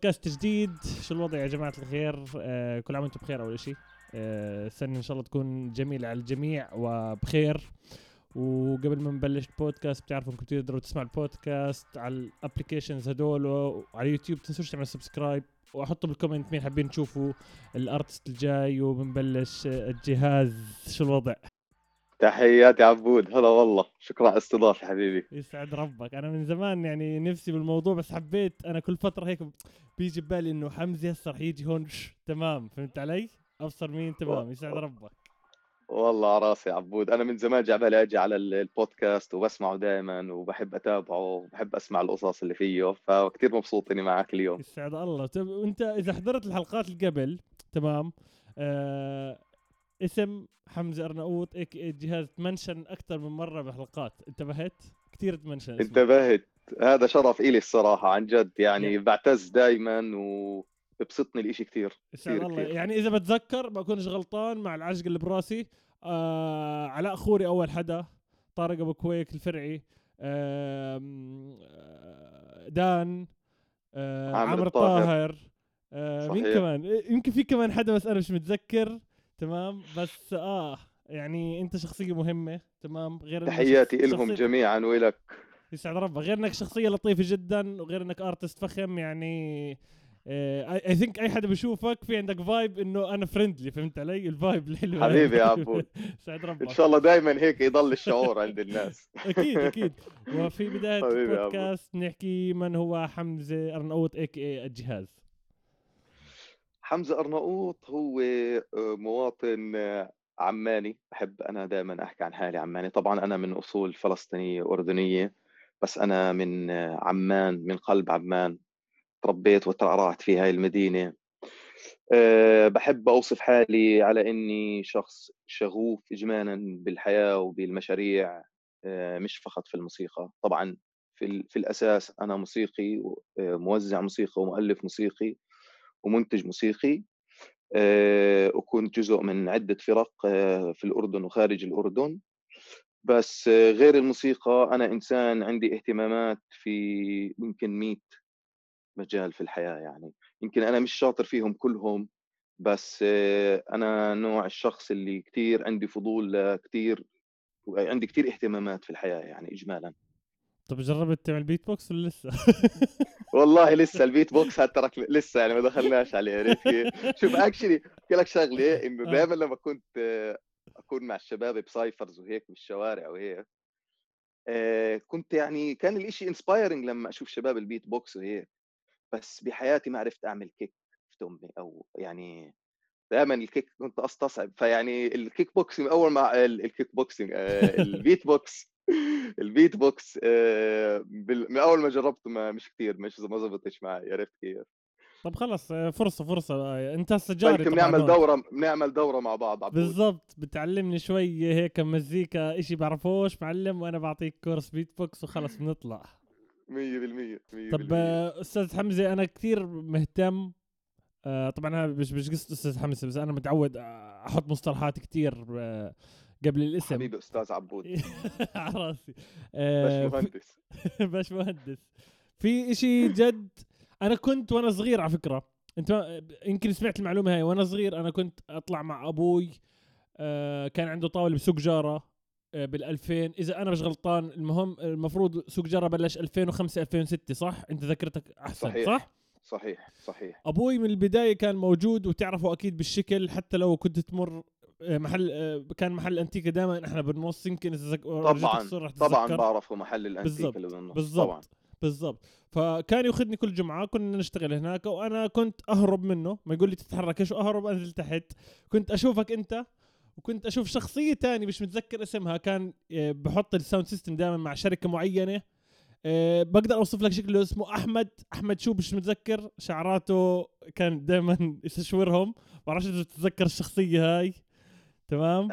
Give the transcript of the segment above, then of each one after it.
بودكاست جديد. شو الوضع يا جماعة الخير؟ آه كل عام وأنتم بخير أول شيء آه سنة إن شاء الله تكون جميلة على الجميع وبخير. وقبل ما نبلش البودكاست بتعرفوا إنكم تقدروا تسمعوا البودكاست على ال applications هدول وعلى يوتيوب تنسوش تعملوا subscribe وتحطوا بال comment مين حابين تشوفوا ال artist الجاي. وبنبلش الجهاز. شو الوضع؟ تحياتي عبود. هلا والله. شكرا على الاستضافة حبيبي. يسعد ربك. أنا من زمان يعني نفسي بالموضوع بس حبيت أنا كل فترة هيك بيجي ببالي إنه حمزة هسه رح يجي هون تمام. فهمت علي؟ أبصر مين؟ تمام. يسعد ربك. والله على راسي عبود. أنا من زمان جاي بالي أجي على البودكاست وبسمعه دائما وبحب أتابعه وبحب أسمع القصص اللي فيه فكتير مبسوط إني معك اليوم. يسعد الله. طيب وأنت إذا حضرت الحلقات اللي قبل تمام آه اسم حمزة أرناؤوط هيك الجهاز تمنشن أكثر من مرة بحلقات. انتبهت؟ كثير ت mention انتبهت. هذا شرف إلي الصراحة عن جد. يعني بعتز دائما و ببسطني الإشي كثير. كثير الله. يعني إذا بتذكر بكونش غلطان مع العجق اللي براسي. آه علاء خوري أول حدا طارق أبو كويك الفرعي. آه دان. آه عامر الطاهر آه مين كمان؟ يمكن في كمان حدا بس أنا مش متذكر. تمام؟ بس آه يعني أنت شخصية مهمة تمام؟ غير تحياتي لهم جميعا ولك يسعد ربك. غير إنك شخصية لطيفة جدا وغير إنك artist فخم يعني I think أي حدا بشوفك في عندك vibe إنه أنا friendly فهمت علي؟ ال vibe الحلو حبيبي يا عبود سعد ربك. إن شاء الله دائما هيك يضل الشعور عند الناس. أكيد أكيد. وفي بداية البودكاست نحكي من هو حمزة ارناؤوط a.k.a الجهاز. حمزة أرناؤوط هو آه، مواطن آه، عماني. بحب أنا دائما أحكي عن حالي عماني. طبعا أنا من أصول فلسطينية أردنية بس أنا من آه، عمان من قلب عمان. تربيت وترعرعت في هاي المدينة. بحب أوصف حالي على إني شخص شغوف إجمالا بالحياة وبالمشاريع مش فقط في الموسيقى. طبعا في, في الأساس أنا موسيقي موزع موسيقى ومؤلف موسيقي. ومنتج موسيقي أه وكنت جزء من عدة فرق آه، في الأردن وخارج الأردن. بس غير الموسيقى أنا إنسان عندي اهتمامات في يمكن 100 مجال في الحياة يعني. يمكن أنا مش شاطر فيهم كلهم بس أنا نوع الشخص اللي كثير عندي فضول كثير عندي كثير اهتمامات في الحياة يعني اجمالا. طب جربت تعمل بيت بوكس ولا لسه؟ والله لسه البيت بوكس ترك لسه يعني ما دخلناش عليه عرفت شوف actually احكي لك شغلة إنه آه. دائما لما كنت أكون مع الشباب ب cyphers وهيك بالشوارع وهيك آه، كنت يعني كان الإشي inspiring لما أشوف شباب البيت بوكس وهيك بس بحياتي ما عرفت أعمل kick في تمي أو يعني دائما ال kick كنت أستصعب فيعني الكيك بوكسينج أول ما الكيك بوكسينج آه، البيت بوكس البيت بوكس آه، من أول ما جربته ما مش كثير مش ما زبطش معي عرفت كيف طب خلص آه، فرصة فرصة أنت هسه جاري طيب بنعمل دورة بنعمل دورة مع بعض بالضبط بتعلمني شوي هيك مزيكا إشي بعرفوش معلم وأنا بعطيك course beatbox وخلص بنطلع. 100% 100% طب أستاذ حمزة أنا كثير مهتم آه طبعا أنا مش مش قصة أستاذ حمزة بس أنا متعود أحط مصطلحات كثير آه قبل الاسم. حبيبي أستاذ عبود. على راسي. آه باش مهندس. باش مهندس. في إشي جد أنا كنت وأنا صغير على فكرة. أنت يمكن سمعت المعلومة هاي. وأنا صغير أنا كنت أطلع مع أبوي آه كان عنده طاولة بسوق جارة آه، بال 2000 إذا أنا مش غلطان المهم المفروض سوق جرة بلش 2005 2006 صح؟ أنت ذاكرتك أحسن صحيح. صح؟ صحيح صحيح. أبوي من البداية كان موجود وتعرفه أكيد بالشكل حتى لو كنت تمر آه، محل آه، كان محل الانتيكا دائما إحنا بالنص يمكن إذا طبعا طبعا بعرفه محل الأنتيكا اللي بالنص بالضبط طبعا. بالضبط فكان ياخذني كل جمعة كنا نشتغل هناك وأنا كنت أهرب منه. ما يقول لي تتحرك إيش أهرب؟ أنزل تحت. كنت أشوفك أنت وكنت أشوف شخصية تانية مش متذكر اسمها. كان آه، بحط ال sound system دائما مع شركة معينة. أه بقدر أوصف لك شكله اسمه أحمد أحمد شو مش متذكر. شعراته كان دائما يستشورهم. بعرفش إذا تتذكر الشخصية هاي. تمام؟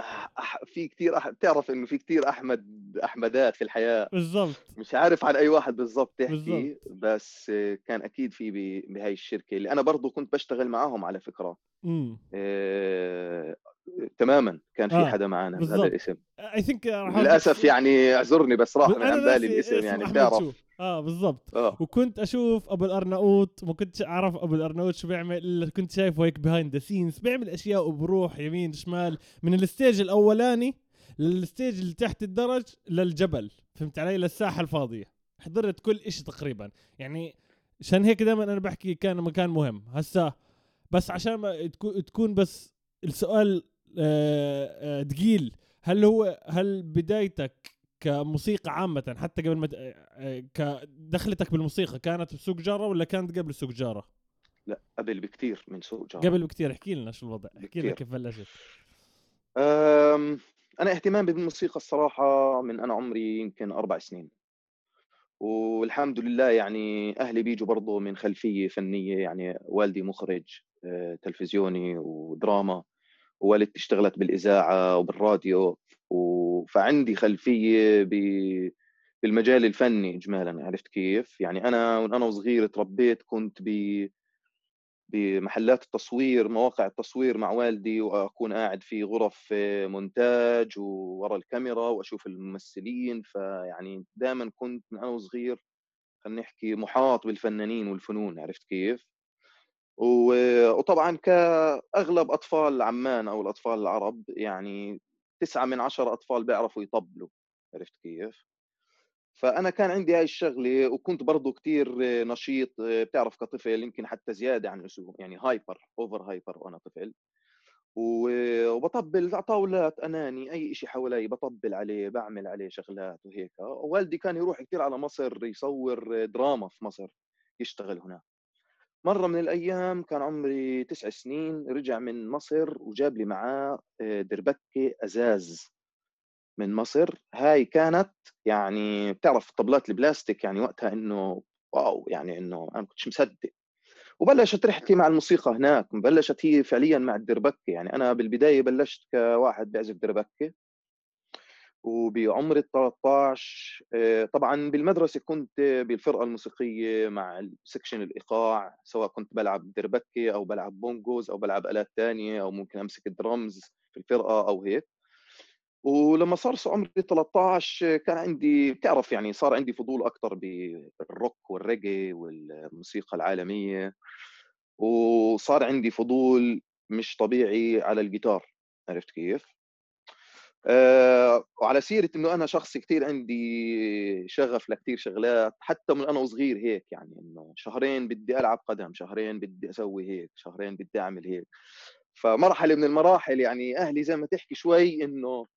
في كثير أح... بتعرف إنه في كثير أحمد أحمدات في الحياة. بالضبط. مش عارف عن أي واحد بالضبط تحكي بالزبط. بس كان أكيد في بهاي الشركة اللي أنا برضه كنت بشتغل معاهم على فكرة. امم تماما كان في آه. حدا معنا بهذا الاسم. اي ثينك للأسف يعني أعذرني بس راح من عن بالي الاسم يعني بتعرف. آه بالضبط. آه. وكنت أشوف أبو الارناؤوط ما كنتش أعرف أبو الارناؤوط شو بيعمل إلا كنت شايفه هيك behind the scenes بيعمل أشياء وبروح يمين شمال من ال stage الأولاني لل stage اللي تحت الدرج للجبل فهمت علي؟ للساحة الفاضية. حضرت كل إشي تقريبا. يعني عشان هيك دائما أنا بحكي كان مكان مهم. هسا بس عشان ما تكو- تكون بس السؤال آه، آه، تقيل هل هو هل بدايتك كموسيقى عامة حتى قبل ما آه، آه، كدخلتك بالموسيقى كانت بسوق جارة ولا كانت قبل سوق جارة؟ لا قبل بكثير من سوق جارة قبل بكثير احكي لنا شو الوضع احكي لنا. كيف بلشت أم، أنا اهتمامي بالموسيقى الصراحة من أنا عمري يمكن أربع سنين والحمد لله يعني أهلي بيجوا برضو من خلفية فنية يعني والدي مخرج آه، تلفزيوني ودراما ووالدتي اشتغلت بالإذاعة وبالراديو و- فعندي خلفية ب- بالمجال الفني إجمالا عرفت كيف؟ يعني أنا وأنا وصغير تربيت كنت ب بمحلات التصوير مواقع التصوير مع والدي وأكون قاعد في غرف مونتاج وورا الكاميرا وأشوف الممثلين فيعني دائما كنت من أنا وصغير خلينا نحكي محاط بالفنانين والفنون عرفت كيف؟ وطبعا كأغلب أطفال عمان أو الأطفال العرب يعني تسعة من عشرة أطفال بيعرفوا يطبلوا عرفت كيف؟ فأنا كان عندي هاي الشغلة وكنت برضو كتير نشيط بتعرف كطفل يمكن حتى زيادة عن اللزوم يعني hyper over hyper وأنا طفل. وبطبل على طاولات أناني أي شيء حوالي بطبل عليه بعمل عليه شغلات وهيك. ووالدي كان يروح كثير على مصر يصور دراما في مصر يشتغل هناك. مرة من الأيام كان عمري تسع سنين رجع من مصر وجاب لي معاه دربكة أزاز من مصر. هاي كانت يعني بتعرف طبلات البلاستيك يعني وقتها إنه wow يعني إنه أنا ما كنتش مصدق. وبلشت رحلتي مع الموسيقى هناك بلشت هي فعليا مع الدربكة. يعني أنا بالبداية بلشت كواحد بيعزف دربكة. وبعمر ال 13 آه، طبعا بالمدرسة كنت بالفرقة الموسيقية مع section الإيقاع سواء كنت بلعب دربكة أو بلعب bongos أو بلعب آلات ثانية أو ممكن أمسك الدرمز في الفرقة أو هيك ولما صار عمري 13 كان عندي بتعرف يعني صار عندي فضول أكثر بالروك والريجي والموسيقى العالمية وصار عندي فضول مش طبيعي على الجيتار عرفت كيف؟ وعلى سيرة إنه أنا شخص كثير عندي شغف لكثير شغلات حتى من أنا وصغير هيك يعني إنه شهرين بدي ألعب قدم شهرين بدي أسوي هيك شهرين بدي أعمل هيك فمرحلة من المراحل يعني أهلي زي ما تحكي شوي إنه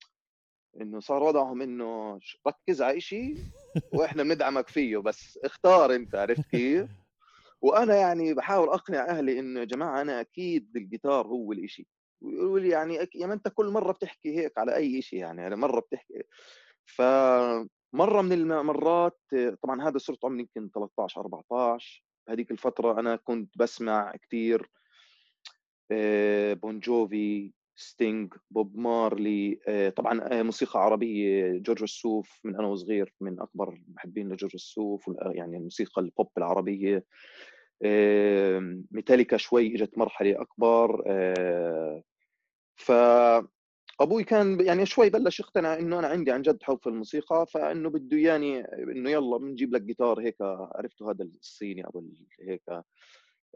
إنه صار وضعهم إنه ركز على شيء وإحنا بندعمك فيه بس اختار أنت عرفت كيف؟ وأنا يعني بحاول أقنع أهلي إنه يا جماعة أنا أكيد الجيتار هو الإشي ويقولوا لي يعني. يا ما أنت كل مرة بتحكي هيك على أي شيء يعني يعني مرة بتحكي فمره من المرات طبعا هذا صرت عمري يمكن 13 14 هذيك الفترة أنا كنت بسمع كثير بون جوفي ستينج بوب مارلي آه، طبعا آه، موسيقى عربية جورج السوف من أنا وصغير من أكبر محبين لجورج السوف يعني الموسيقى البوب العربية آه، ميتاليكا شوي إجت مرحلة أكبر آه، ف أبوي كان يعني شوي بلش يقتنع إنه أنا عندي عن جد حب في الموسيقى فإنه بده إياني إنه يلا بنجيب لك جيتار هيك عرفته هذا الصيني أو هيك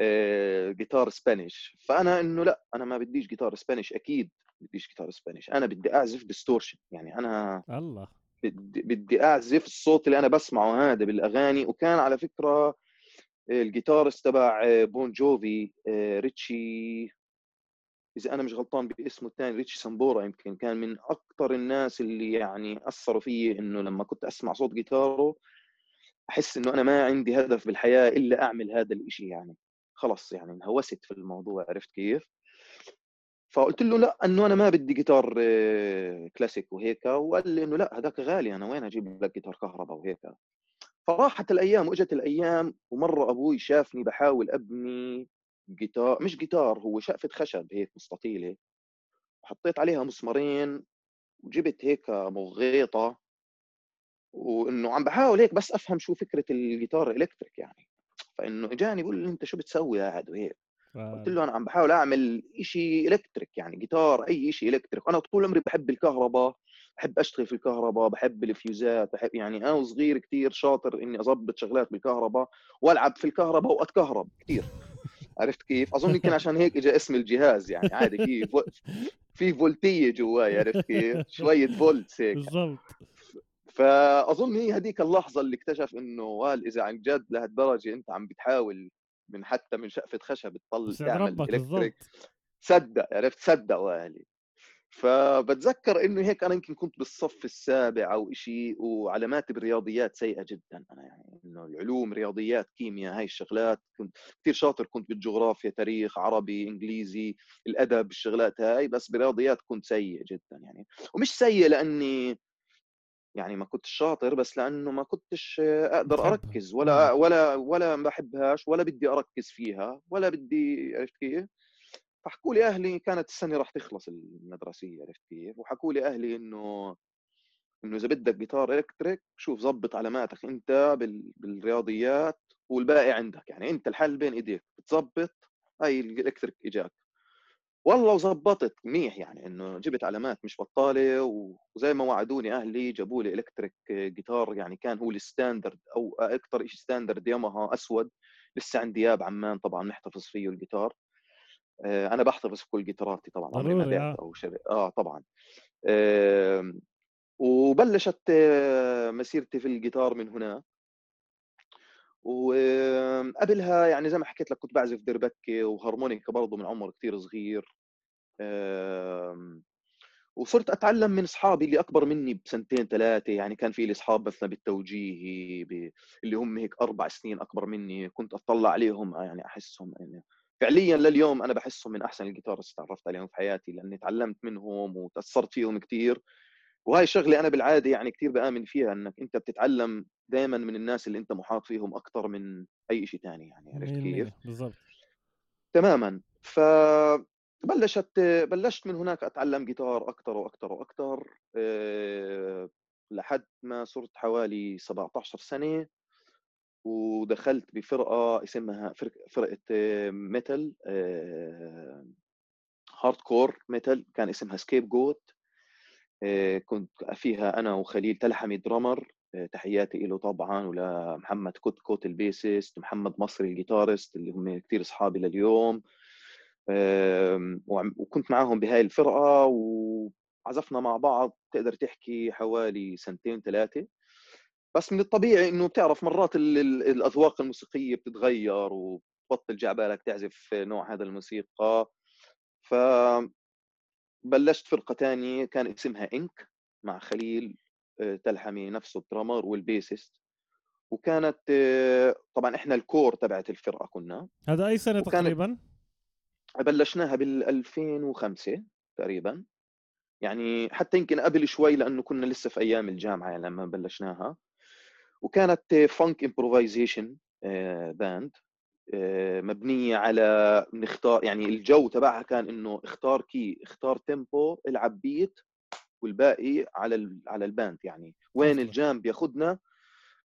آه، جيتار Spanish فأنا إنه لأ أنا ما بديش جيتار Spanish أكيد بديش جيتار Spanish أنا بدي أعزف distortion يعني أنا الله. بدي, بدي أعزف الصوت اللي أنا بسمعه هذا بالأغاني. وكان على فكرة ال guitarist تبع بون جوفي ريتشي إذا أنا مش غلطان باسمه الثاني ريتشي سامبورا يمكن كان من أكثر الناس اللي يعني أثروا فيي إنه لما كنت أسمع صوت جيتاره أحس إنه أنا ما عندي هدف بالحياة إلا أعمل هذا الإشي يعني خلص يعني انهوست في الموضوع عرفت كيف؟ فقلت له لا إنه أنا ما بدي جيتار آه، كلاسيك وهيك وقال لي إنه لا هذاك غالي أنا وين أجيب لك جيتار كهرباء وهيك فراحت الأيام وإجت الأيام ومرة أبوي شافني بحاول أبني جيتار مش جيتار هو شقفة خشب هيك مستطيلة وحطيت عليها مسمارين وجبت هيك مغيطة وإنه عم بحاول هيك بس أفهم شو فكرة الجيتار ال electric يعني. فإنه إجاني بيقول لي أنت شو بتسوي قاعد وهيك. قلت له أنا عم بحاول أعمل شيء electric يعني جيتار أي شيء electric. أنا طول عمري بحب الكهرباء بحب أشتغل في الكهرباء بحب الفيوزات بحب يعني أنا وصغير كثير شاطر إني أضبط شغلات بالكهرباء وألعب في الكهرباء وأتكهرب كثير عرفت كيف؟ أظن يمكن عشان هيك اجى اسم الجهاز يعني عادي في في فولتية جواي عرفت كيف؟ شوية فولتس هيك. بالضبط. فأظن هي هذيك اللحظة اللي اكتشف إنه وال إذا عن جد لهالدرجة أنت عم بتحاول من حتى من شقفة خشب تطل تعمل electric صدق عرفت؟ صدق والي فبتذكر إنه هيك أنا يمكن كنت بالصف السابع أو شيء وعلاماتي بالرياضيات سيئة جدا. أنا يعني إنه العلوم رياضيات كيمياء هاي الشغلات كنت كثير شاطر. كنت بالجغرافيا تاريخ عربي إنجليزي الأدب الشغلات هاي بس بالرياضيات كنت سيء جدا يعني. ومش سيء لأني يعني ما كنتش شاطر بس لأنه ما كنتش أقدر أركز ولا ولا ولا ما بحبهاش ولا بدي أركز فيها ولا بدي عرفت كيف؟ فحكوا لي أهلي كانت السنة راح تخلص المدرسية عرفت كيف؟ وحكوا لي أهلي إنه إنه إذا بدك جيتار إلكتريك شوف ظبط علاماتك أنت بالرياضيات والباقي عندك يعني أنت الحل بين إيديك بتظبط هاي ال electric إجاك والله وظبطت منيح يعني إنه جبت علامات مش بطالة وزي ما وعدوني أهلي جابوا لي electric guitar يعني كان هو ال standard أو أكثر شيء standard ياماها أسود لسه عندي إياه بعمان طبعا نحتفظ فيه الجيتار أنا بحتفظ في كل جيتاراتي طبعا عمري ما بعت أو شري آه طبعا. آه وبلشت آه، مسيرتي في الجيتار من هنا. وقبلها يعني زي ما حكيت لك كنت بعزف دربكة وهارمونيكا برضه من عمر كثير صغير. وصرت أتعلم من أصحابي اللي أكبر مني بسنتين ثلاثة يعني كان في لي أصحاب مثلا بالتوجيهي ب... اللي هم هيك أربع سنين أكبر مني كنت أطلع عليهم يعني أحسهم يعني فعليا لليوم أنا بحسهم من أحسن ال guitarists تعرفت عليهم في حياتي لأني تعلمت منهم وتأثرت فيهم كثير وهي شغلة أنا بالعادة يعني كثير بآمن فيها إنك أنت بتتعلم دائما من الناس اللي أنت محاط فيهم أكثر من أي شيء ثاني يعني عرفت كيف؟ بالضبط. تماما. ف بلشت بلشت من هناك أتعلم جيتار أكثر وأكثر وأكثر أه لحد ما صرت حوالي 17 سنة. ودخلت بفرقة اسمها فرقة metal hardcore metal كان اسمها Scapegoat آه، كنت فيها أنا وخليل تلحمي drummer آه، تحياتي له طبعا ولمحمد كوت ال bassist محمد مصري ال guitarist اللي هم كثير أصحابي لليوم وكنت معاهم بهاي الفرقة وعزفنا مع بعض تقدر تحكي حوالي سنتين ثلاثة بس من الطبيعي إنه بتعرف مرات الأذواق الموسيقية بتتغير وبطل جاي عبالك تعزف نوع هذا الموسيقى. ف بلشت فرقة ثانية كان اسمها إنك مع خليل آه، تلحمي نفسه ال drummer وال bassist. وكانت آه، طبعا إحنا ال core تبعت الفرقة كنا. هذا أي سنة تقريبا؟ بلشناها بال 2005 تقريبا. يعني حتى يمكن قبل شوي لأنه كنا لسه في أيام الجامعة لما بلشناها. وكانت funk improvisation band مبنية على نختار يعني الجو تبعها كان إنه اختار key اختار tempo العب beat والباقي على على ال band يعني. وين ال jam بياخذنا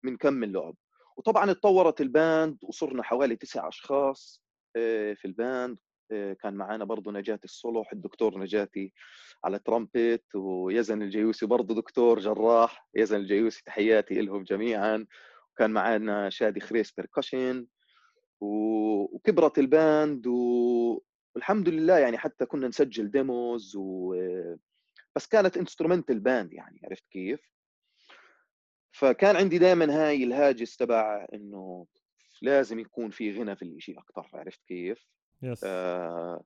بنكمل لعب وطبعا اتطورت ال band وصرنا حوالي تسع أشخاص آه، في ال band كان معنا برضه نجاتي الصلح الدكتور نجاتي على ترامبت ويزن الجيوسي برضه دكتور جراح يزن الجيوسي تحياتي لهم جميعا. وكان معنا شادي خريس percussion وكبرت ال band والحمد لله يعني حتى كنا نسجل demos و... بس كانت instrumental band يعني عرفت كيف؟ فكان عندي دائما هاي الهاجس تبع إنه لازم يكون في غنى في الشيء أكثر عرفت كيف؟ yes. آه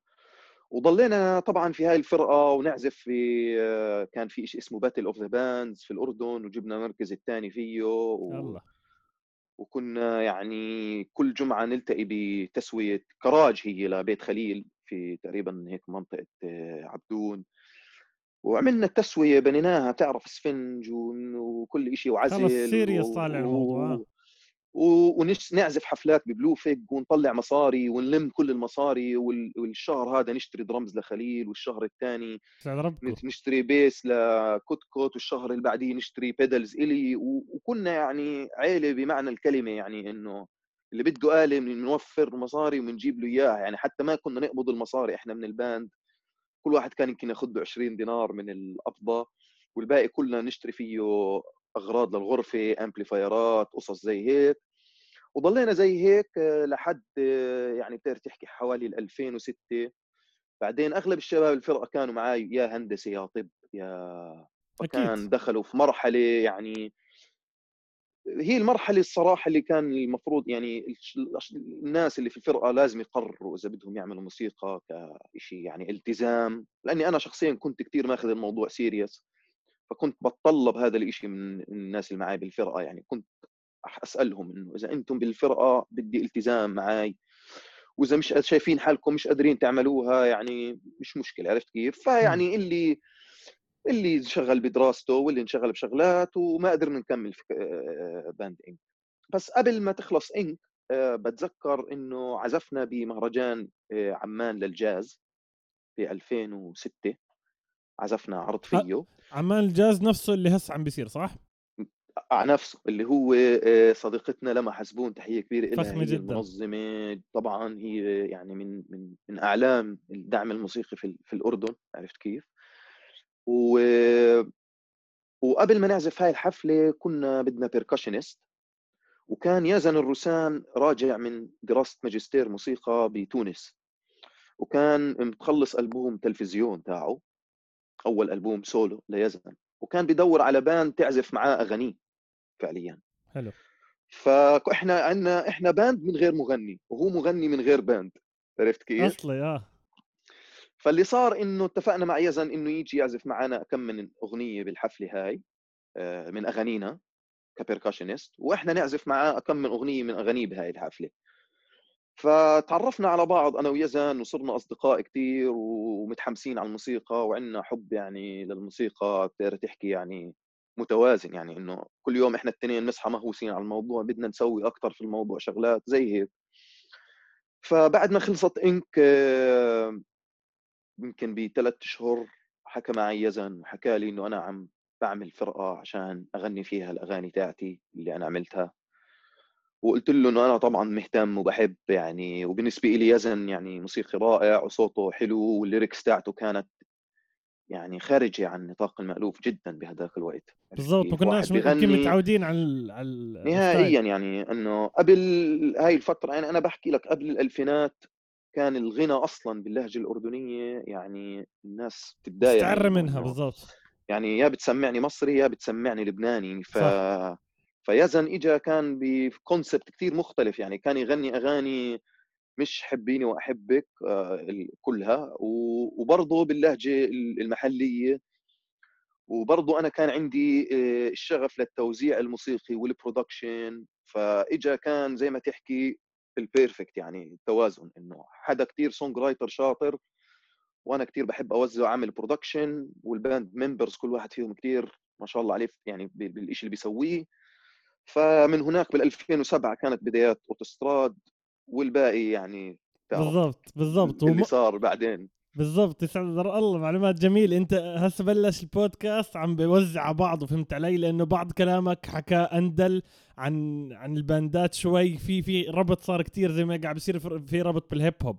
وضلينا طبعا في هاي الفرقة ونعزف في آه كان في شيء اسمه Battle of the Bands في الأردن وجبنا المركز الثاني فيه و... الله. وكنا يعني كل جمعة نلتقي بتسوية كراج هي لبيت خليل في تقريبا هيك منطقة آه، عبدون وعملنا التسوية بنيناها تعرف اسفنج وكل شيء وعزل خلص serious طالع الموضوع ونعزف حفلات ب Blue Fig ونطلع مصاري ونلم كل المصاري والشهر هذا نشتري درمز لخليل والشهر الثاني نشتري bass لكوت كوت والشهر اللي بعديه نشتري pedals إلي وكنا يعني عيلة بمعنى الكلمة يعني إنه اللي بده آلة بنوفر مصاري وبنجيب له إياها يعني حتى ما كنا نقبض المصاري إحنا من ال band كل واحد كان يمكن ياخذ له 20 دينار من القبضة والباقي كلنا نشتري فيه أغراض للغرفة امبليفايرات قصص زي هيك. وضلينا زي هيك لحد يعني بتقدر تحكي حوالي 2006 بعدين أغلب الشباب الفرقة كانوا معي يا هندسة يا طب يا فكان أكيد. دخلوا في مرحلة يعني هي المرحلة الصراحة اللي كان المفروض يعني الناس اللي في الفرقة لازم يقرروا إذا بدهم يعملوا موسيقى كشيء يعني التزام. لأني أنا شخصيا كنت كثير ماخذ الموضوع serious فكنت بتطلب هذا الشيء من الناس اللي معي بالفرقة يعني كنت أسألهم إنه إذا أنتم بالفرقة بدي التزام معي وإذا مش شايفين حالكم مش قادرين تعملوها يعني مش مشكلة عرفت كيف؟ فيعني اللي اللي انشغل بدراسته واللي انشغل بشغلات وما قدرنا نكمل في band إنك. بس قبل ما تخلص إنك بتذكر إنه عزفنا بمهرجان عمان للجاز في 2006 عزفنا عرض فيه عمان الجاز نفسه اللي هسه عم بيصير صح؟ نفسه اللي هو صديقتنا لمى حزبون تحية كبيرة لها هي جدا. المنظمة طبعا هي يعني من من من أعلام الدعم الموسيقي في, في الأردن عرفت كيف؟ و وقبل ما نعزف هاي الحفلة كنا بدنا percussionist وكان يزن الروسان راجع من دراسة ماجستير موسيقى بتونس وكان مخلص ألبوم تلفزيون تاعه أول ألبوم سولو ليزن وكان بدور على band تعزف معاه أغانيه فعليا. حلو. فاحنا عندنا إحنا band من غير مغني وهو مغني من غير band عرفت كيف؟ أصلي آه. فاللي صار إنه اتفقنا مع يزن إنه يجي يعزف معنا كم من أغنية بالحفلة هاي آه، من أغانينا كبيركاشنست وإحنا نعزف معاه كم من أغنية من أغانيه بهاي الحفلة. فتعرفنا على بعض أنا ويزن وصرنا أصدقاء كثير ومتحمسين على الموسيقى وعندنا حب يعني للموسيقى بتقدر تحكي يعني متوازن يعني إنه كل يوم إحنا الاثنين نصحى مهووسين على الموضوع بدنا نسوي أكثر في الموضوع شغلات زي هيك. فبعد ما خلصت إنك يمكن بثلاث شهور حكى معي يزن وحكى لي إنه أنا عم بعمل فرقة عشان أغني فيها الأغاني تاعتي اللي أنا عملتها. وقلت له إنه أنا طبعا مهتم وبحب يعني وبالنسبه لي يزن يعني موسيقي رائع وصوته حلو والليركس تاعته كانت يعني خارجه عن نطاق المألوف جدا بهذاك الوقت. بالضبط ما كناش يمكن متعودين على على نهائيا يعني إنه قبل هاي الفترة يعني أنا بحكي لك قبل الألفينات كان الغنى أصلا باللهجة الأردنية يعني الناس بتتضايق تتعرى منها بالضبط. يعني يا بتسمعني مصري يا بتسمعني لبناني ف صح. فيزن اجى كان ب concept كثير مختلف يعني كان يغني أغاني مش حبيني وأحبك آه، كلها وبرضه باللهجة المحلية. وبرضه أنا كان عندي آه، الشغف للتوزيع الموسيقي وال production فإجا كان زي ما تحكي ال perfect يعني التوازن إنه حدا كثير songwriter شاطر وأنا كثير بحب أوزع واعمل production وال band members كل واحد فيهم كثير ما شاء الله عليه يعني بالشيء اللي بيسويه. فمن هناك بال 2007 كانت بدايات أوتوستراد والباقي يعني بالضبط بالضبط. اللي صار بعدين. بالضبط. يسعد الله. معلومات جميل أنت هسه بلش البودكاست عم بيوزع على بعض فهمت علي؟ لأنه بعض كلامك حكى أندل عن عن الباندات شوي. في في ربط صار كتير زي ما قاعد بيصير في ربط بالهيب هوب.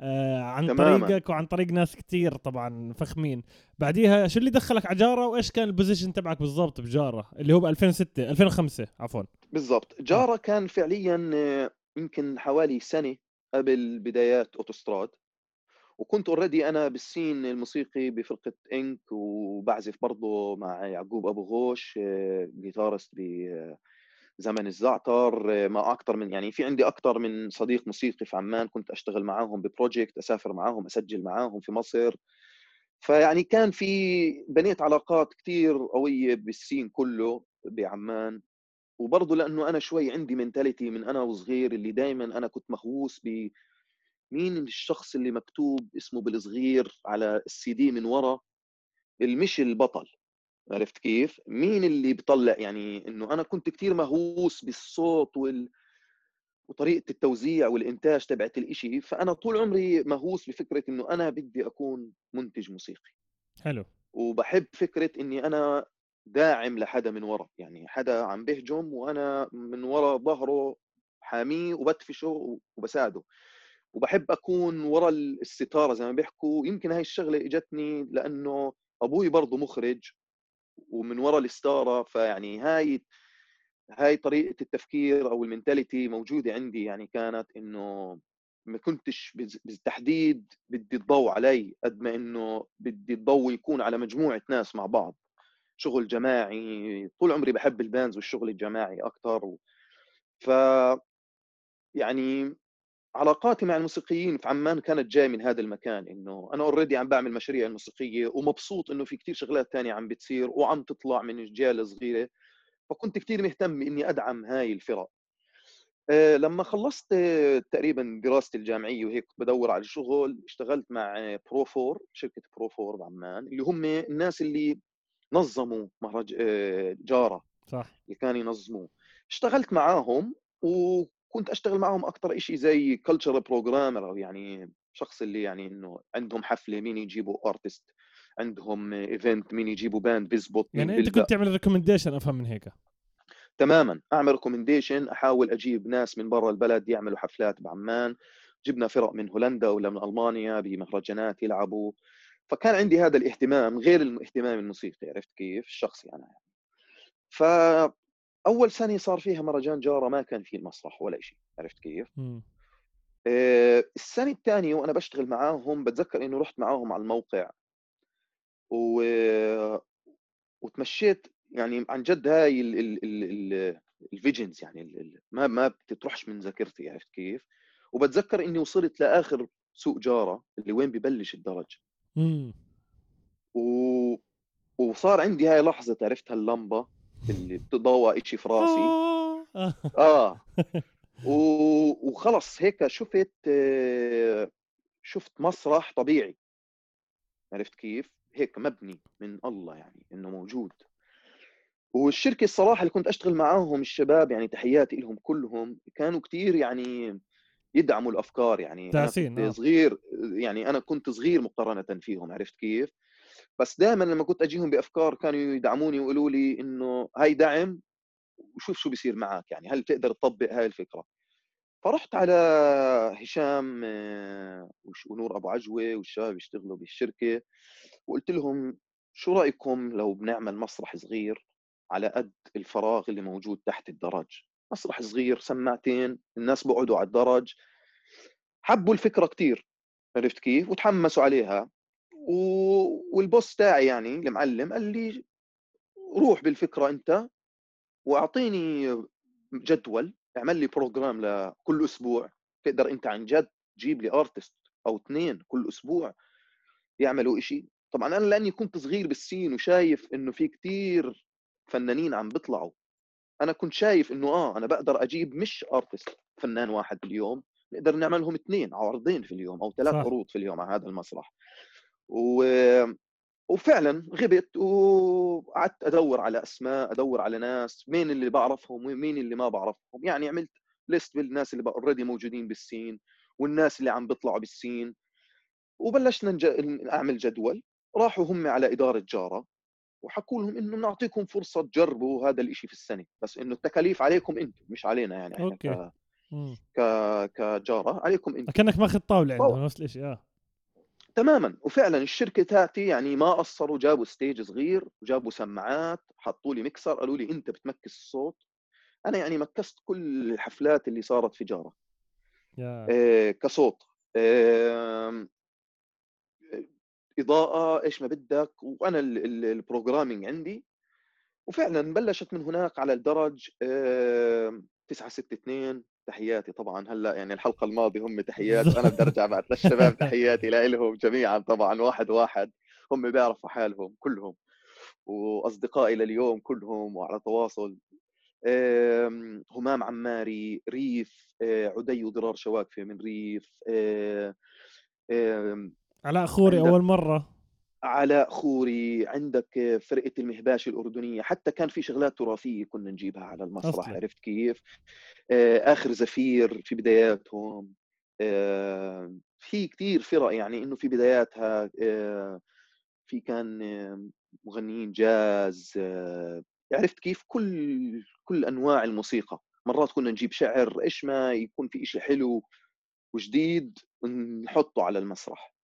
آه عن تماما. طريقك وعن طريق ناس كتير طبعا فخمين. بعديها شو اللي دخلك على جارة وإيش كان ال position تبعك بالضبط بجارة؟ اللي هو ب 2006 2005 عفوا. بالضبط. جارة كان فعليا آه، يمكن حوالي سنة قبل بدايات أوتوستراد. وكنت already أنا بال scene الموسيقي بفرقة إنك وبعزف برضه مع يعقوب أبو غوش آه، guitarist بزمن الزعتر آه، مع أكثر من يعني في عندي أكثر من صديق موسيقي في عمان كنت أشتغل معاهم ب project أسافر معاهم أسجل معاهم في مصر. فيعني كان في بنيت علاقات كثير قوية بال scene كله بعمان. وبرضه لأنه أنا شوي عندي mentality من أنا وصغير اللي دائما أنا كنت مهووس ب مين الشخص اللي مكتوب اسمه بالصغير على السي دي من ورا؟ المش البطل. عرفت كيف؟ مين اللي بيطلع؟ يعني إنه أنا كنت كثير مهووس بالصوت وال وطريقة التوزيع والإنتاج تبعت الإشي فأنا طول عمري مهووس بفكرة إنه أنا بدي أكون منتج موسيقي. حلو. وبحب فكرة إني أنا داعم لحدا من ورا يعني حدا عم بهجم وأنا من ورا ظهره حاميه وبدفشه وبساعده. وبحب أكون ورا الستارة زي ما بيحكوا. يمكن هاي الشغلة إجتني لأنه أبوي برضه مخرج ومن ورا الستاره فيعني هاي هاي طريقة التفكير أو ال mentality موجودة عندي يعني كانت إنه ما كنتش بالتحديد بدي الضوء علي قد ما إنه بدي الضوء يكون على مجموعة ناس مع بعض. شغل جماعي طول عمري بحب ال bands والشغل الجماعي أكثر و... ف يعني علاقاتي مع الموسيقيين في عمان كانت جاي من هذا المكان إنه أنا already عم بعمل مشاريع موسيقيه ومبسوط إنه في كثير شغلات ثانية عم بتصير وعم تطلع من أجيال صغيرة فكنت كثير مهتم إني أدعم هاي الفرق. آه، لما خلصت تقريبا دراستي الجامعية وهيك بدور على شغل اشتغلت مع برو فور شركة برو فور بعمان اللي هم الناس اللي نظموا مهرج آه، جارة صح. اللي كانوا ينظموه. اشتغلت معاهم وكنت أشتغل معاهم أكثر شيء زي culture programmer أو يعني شخص اللي يعني إنه عندهم حفلة مين يجيبوا artist عندهم event مين يجيبوا band بيزبط يعني أنت كنت تعمل recommendation أفهم من هيك. تماما أعمل recommendation أحاول أجيب ناس من برا البلد يعملوا حفلات بعمان. جبنا فرق من هولندا ولا من ألمانيا بمهرجانات يلعبوا. فكان عندي هذا الاهتمام غير الاهتمام الموسيقي عرفت كيف؟ الشخصي أنا يعني. ف أول سنه صار فيها مهرجان جارة ما كان في المسرح ولا شيء عرفت كيف؟ السنة الثانية وأنا بشتغل معاهم بتذكر انه رحت معاهم على الموقع و... وتمشيت يعني عن جد هاي ال visions يعني ال ال ما ما بتروحش من ذاكرتي عرفت كيف؟ وبتذكر إني وصلت لآخر سوق جارة اللي وين ببلش الدرج. امم و... وصار عندي هاي لحظة عرفت هاللمبة؟ اللي بتضوى شيء في راسي آه. آه و... وخلص هيك شفت شفت مسرح طبيعي عرفت كيف؟ هيك مبني من الله يعني إنه موجود والشركة الصراحة اللي كنت أشتغل معاهم الشباب يعني تحياتي لهم كلهم كانوا كثير يعني يدعموا الأفكار يعني أنا كنت آه. صغير يعني أنا كنت صغير مقارنة فيهم عرفت كيف؟ بس دائما لما كنت أجيهم بأفكار كانوا يدعموني ويقولوا لي إنه هاي دعم وشوف شو بيصير معك يعني هل تقدر تطبق هاي الفكرة؟ فرحت على هشام آه، ونور أبو عجوة والشباب يشتغلوا بالشركة وقلت لهم شو رأيكم لو بنعمل مسرح صغير على قد الفراغ اللي موجود تحت الدرج؟ مسرح صغير سماعتين الناس بقعدوا على الدرج. حبوا الفكرة كثير عرفت كيف؟ وتحمسوا عليها. والبوس تاعي يعني المعلم قال لي روح بالفكرة أنت وأعطيني جدول اعمل لي program لكل أسبوع. تقدر أنت عن جد تجيب لي artist أو اثنين كل أسبوع يعملوا إشي. طبعا أنا لأني كنت صغير بال scene وشايف إنه في كتير فنانين عم بيطلعوا. أنا كنت شايف إنه آه أنا بقدر أجيب مش artist فنان واحد باليوم نقدر نعملهم اثنين عرضين في اليوم أو ثلاث عروض في اليوم على هذا المسرح. و... وفعلا غبت وقعدت أدور على أسماء أدور على ناس مين اللي بعرفهم ومين اللي ما بعرفهم. يعني عملت list بالناس اللي already موجودين بال scene والناس اللي عم بيطلعوا بال scene. وبلشنا نج... أعمل جدول. راحوا هم على إدارة جارة وحكوا لهم إنه نعطيكم فرصة تجربوا هذا الشيء في السنة. بس إنه التكاليف عليكم أنتم مش علينا يعني إحنا okay. ك... ك كجارة عليكم أنتم. كانك ماخذ طاولة عندهم نفس الشيء آه. تماما. وفعلا الشركة تاتي يعني ما قصروا جابوا stage صغير وجابوا سماعات حطوا لي مكسر قالوا لي أنت بتمكس الصوت. أنا يعني مكست كل الحفلات اللي صارت في جارة. yeah. آه كصوت. آه إضاءة إيش ما بدك وأنا ال programming عندي. وفعلا بلشت من هناك على الدرج 962 تحياتي طبعا. هلأ يعني الحلقة الماضية هم تحيات وأنا بدي ارجع بعد للشباب تحياتي لهم جميعا طبعا واحد واحد. هم بيعرفوا حالهم كلهم وأصدقائي لليوم كلهم وعلى تواصل. همام عماري ريف آه، عدي وضرار شواكفه من ريف. علاء خوري أول مرة. علاء خوري عندك فرقة المهباش الأردنية حتى كان في شغلات تراثية كنا نجيبها على المسرح أصلي. عرفت كيف؟ آه، آخر زفير في بداياتهم آه، في كثير فرق يعني إنه في بداياتها آه، في كان مغنيين جاز عرفت كيف؟ كل كل أنواع الموسيقى. مرات كنا نجيب شعر إيش ما يكون في شيء حلو وجديد نحطه على المسرح.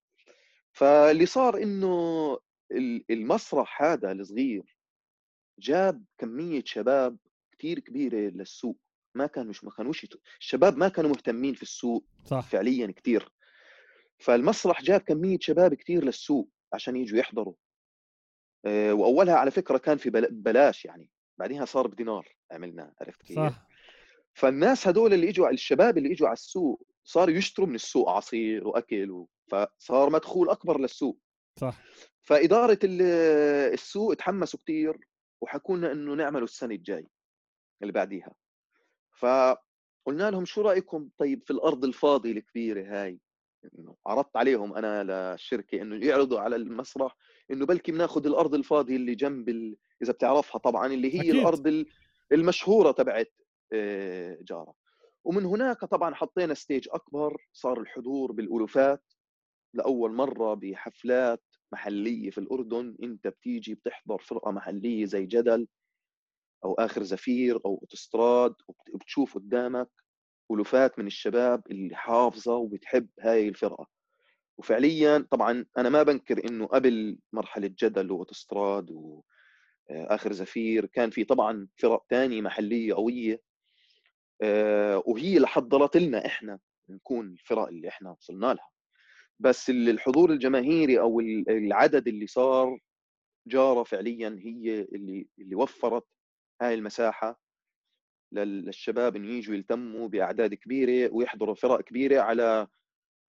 فاللي صار إنه المسرح هذا الصغير جاب كمية شباب كتير كبيرة للسوق ما كانوا مش ما كانوش الشباب ما كانوا مهتمين في السوق صح. فعليا كتير. فالمسرح جاب كمية شباب كتير للسوق عشان يجوا يحضروا. آه، وأولها على فكرة كان في بلا- ببلاش يعني بعديها صار بدينار عملناه عرفت كيف؟ صح. فالناس هدول اللي إجوا الشباب اللي إجوا على السوق صاروا يشتروا من السوق عصير وأكل و... فصار مدخول أكبر للسوق. صح. فإدارة ال- السوق تحمسوا كثير وحكوا لنا إنه نعمله السنة الجاي اللي بعديها. فقلنا لهم شو رأيكم طيب في الأرض الفاضية الكبيرة هاي؟ عرضت عليهم أنا للشركة إنه يعرضوا على المسرح إنه بلكي بناخذ الأرض الفاضية اللي جنب ال... إذا بتعرفها طبعا اللي هي أكيد. الأرض ال- المشهورة تبعت آه، جارة. ومن هناك طبعا حطينا stage أكبر صار الحضور بالألوفات لأول مرة بحفلات محلية في الأردن. أنت بتيجي بتحضر فرقة محلية زي جدل أو آخر زفير أو اوتوستراد وبت- وبتشوف قدامك ألوفات من الشباب اللي حافظة وبتحب هاي الفرقة. وفعليا طبعا أنا ما بنكر إنه قبل مرحلة جدل واوتوستراد واخر زفير كان في طبعا فرق تانية محلية قوية. آه، وهي اللي حضرت لنا إحنا نكون الفرق اللي إحنا وصلنا لها بس ال- الحضور الجماهيري أو ال- العدد اللي صار جارة فعليا هي اللي اللي وفرت هاي المساحة لل- للشباب إنه يجوا يلتموا بأعداد كبيرة ويحضروا فرق كبيرة على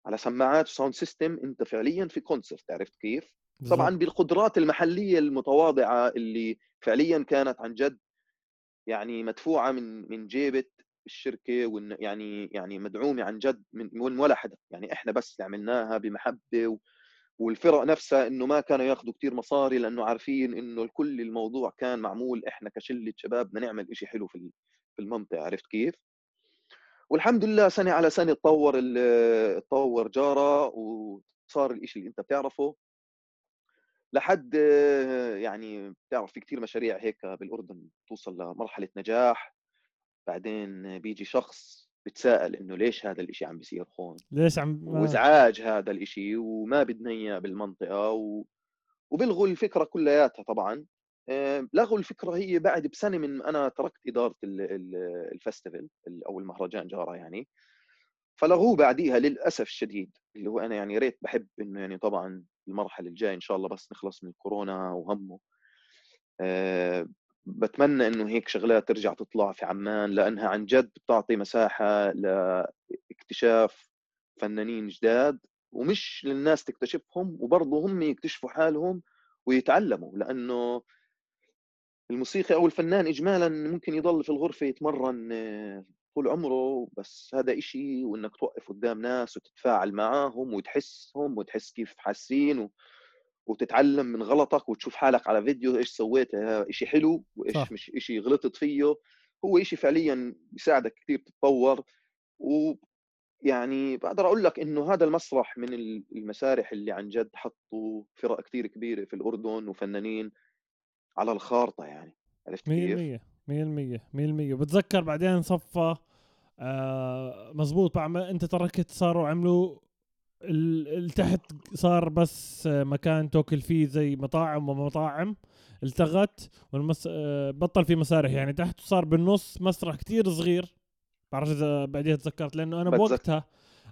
على سماعات و sound system أنت فعليا في concert عرفت كيف؟ طبعا. بالقدرات المحلية المتواضعة اللي فعليا كانت عن جد يعني مدفوعة من من جيبه الشركة وإن يعني يعني مدعومة عن جد من ولا حدا. يعني إحنا بس اللي عملناها بمحبة و والفرق نفسها إنه ما كانوا ياخذوا كثير مصاري لأنه عارفين إنه كل الموضوع كان معمول إحنا كشلة شباب بدنا نعمل شيء حلو في في المنطقة. عرفت كيف؟ والحمد لله سنة على سنة تطور تطور جارة وصار الشيء اللي أنت بتعرفه. لحد يعني بتعرف في كثير مشاريع هيك بالأردن توصل لمرحلة نجاح. بعدين بيجي شخص بتساءل إنه ليش هذا الإشي عم بيصير هون؟ ليش عم آه. وإزعاج هذا الإشي وما بدنا اياه بالمنطقة و... وبلغوا الفكرة كلياتها طبعا. آه، لغوا الفكرة هي بعد بسنة من أنا تركت إدارة ال- ال- الفestival ال- أو المهرجان جارة يعني. فلغوه بعديها للأسف الشديد اللي هو أنا يعني يا ريت بحب إنه يعني طبعا المرحلة الجاية إن شاء الله بس نخلص من الكورونا وهمه. آه، بتمنى إنه هيك شغلات ترجع تطلع في عمان لأنها عن جد بتعطي مساحة لاكتشاف فنانين جداد ومش للناس تكتشفهم وبرضه هم يكتشفوا حالهم ويتعلموا لأنه الموسيقي أو الفنان اجمالا ممكن يضل في الغرفة يتمرن طول عمره بس هذا إشي وإنك توقف قدام ناس وتتفاعل معاهم وتحسهم وتحس كيف حاسين. وتتعلم من غلطك وتشوف حالك على فيديو إيش سويت آه، إشي حلو وإيش صح. مش إشي غلطت فيه هو إشي فعليا بيساعدك كثير تتطور ويعني بقدر أقول لك إنه هذا المسرح من ال- المسارح اللي عن جد حطوا فرق كثير كبيرة في الأردن وفنانين على الخارطة يعني عرفت كيف؟ 100% 100% 100% بتذكر بعدين صفى آه مزبوط بعد ما أنت تركت صاروا عملوا تحت صار بس مكان توكل فيه زي مطاعم ومطاعم. التغت والمس... آه، بطل في مسارح. يعني تحت صار بالنص مسرح كتير صغير. بعرف إذا بعدين تذكرت لأنه أنا. بوقتها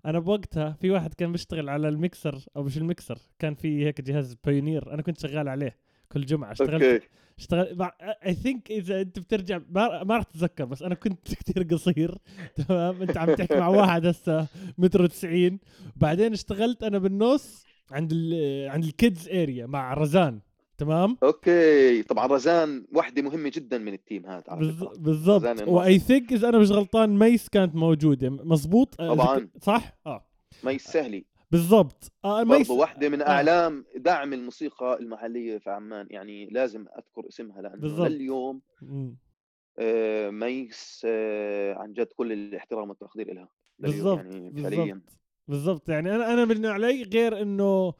أنا بوقتها في واحد كان بيشتغل على الميكسر أو مش الميكسر كان في هيك جهاز Pioneer أنا كنت شغال عليه كل جمعة. اشتغلت okay. اشتغل I think إذا أنت بترجع ما, ما راح تتذكر بس أنا كنت كثير قصير تمام؟ أنت عم تحكي مع واحد هسه متر 90 بعدين اشتغلت أنا بالنص عند ال عند ال kids area مع رزان تمام؟ okay. طبعا رزان وحدة مهمة جدا من ال team هذا بالضبط. و I think إذا أنا مش غلطان ميس كانت موجودة. مزبوط طبعاً. صح؟ آه. ميس سهلي. بالضبط. آه ميس برضه واحدة من آه. أعلام دعم الموسيقى المحلية في عمان يعني لازم أذكر اسمها لأنه بالضبط. لليوم. آه، ميس آه، عن جد كل الاحترام والتقدير لها بالضبط يعني فعليا. بالضبط يعني أنا أنا من علي غير إنه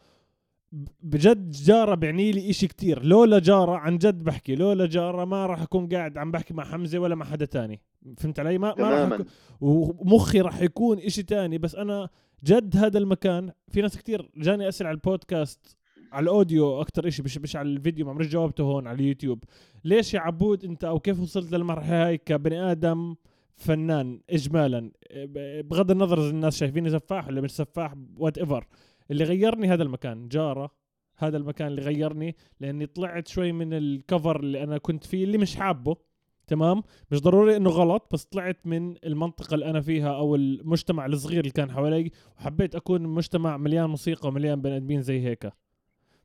بجد جارة بعني لي إشي كتير. لولا جارة عن جد بحكي لولا جارة ما راح أكون قاعد عم بحكي مع حمزة ولا مع حدا تاني. فهمت علي؟ ما, ما راح أكون ومخي راح يكون إشي تاني. بس أنا جد هذا المكان. في ناس كتير جاني أسئلة على البودكاست على الأوديو أكثر شيء مش مش على الفيديو ما عمري جاوبته هون على اليوتيوب. ليش يا عبود أنت أو كيف وصلت للمرحلة هاي كبني آدم فنان اجمالا؟ بغض النظر إذا الناس شايفيني سفاح ولا مش سفاح whatever اللي غيرني هذا المكان جارة هذا المكان اللي غيرني لأني طلعت شوي من الكفر اللي أنا كنت فيه اللي مش حابه. تمام؟ مش ضروري إنه غلط بس طلعت من المنطقة اللي أنا فيها أو المجتمع الصغير اللي كان حوالي وحبيت أكون مجتمع مليان موسيقى ومليان بني آدمين زي هيك.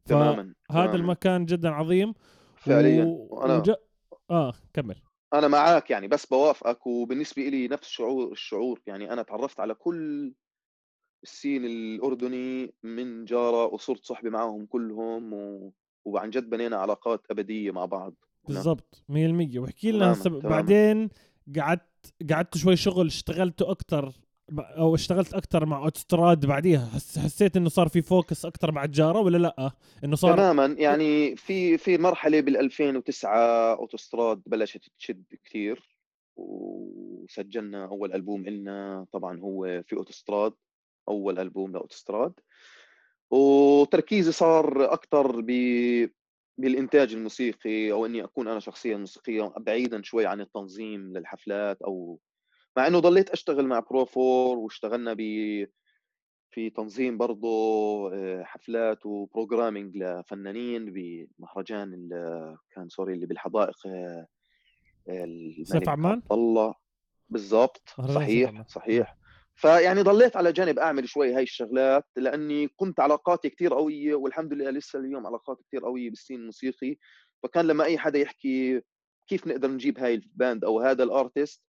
تماما هذا المكان جدا عظيم. فعليا. و... وأنا وج... آه كمل. أنا معاك يعني بس بوافقك وبالنسبة لي نفس الشعور الشعور. يعني أنا تعرفت على كل ال scene الأردني من جارة وصرت صحبة معهم كلهم و... وعن جد بنينا علاقات أبدية مع بعض. بالضبط 100% واحكي لنا هسه بعدين قعدت قعدت شوي شغل اشتغلته أكثر أو اشتغلت أكثر مع اوتوستراد بعديها. حس حسيت إنه صار في focus أكثر مع الجارة ولا لأ؟ إنه صار تماما يعني في في مرحلة بال 2009 اوتوستراد بلشت تشد كثير وسجلنا أول ألبوم لنا طبعا هو في اوتوستراد أول ألبوم لاوتوستراد وتركيزي صار أكثر ب بالإنتاج الموسيقي أو إني أكون أنا شخصيا موسيقيه بعيدا شوي عن التنظيم للحفلات أو مع إنه ضليت أشتغل مع بروفور واشتغلنا ب في تنظيم برضه آه، حفلات و programming لفنانين بمهرجان كان سوري اللي بالحدائق آه، Save عمان؟ الله. بالضبط. صحيح صحيح. فيعني ضليت على جانب أعمل شوي هاي الشغلات لأني كنت علاقاتي كثير قوية والحمد لله لسه اليوم علاقات كثير قوية بال scene الموسيقي. فكان لما أي حدا يحكي كيف نقدر نجيب هاي ال band أو هذا ال artist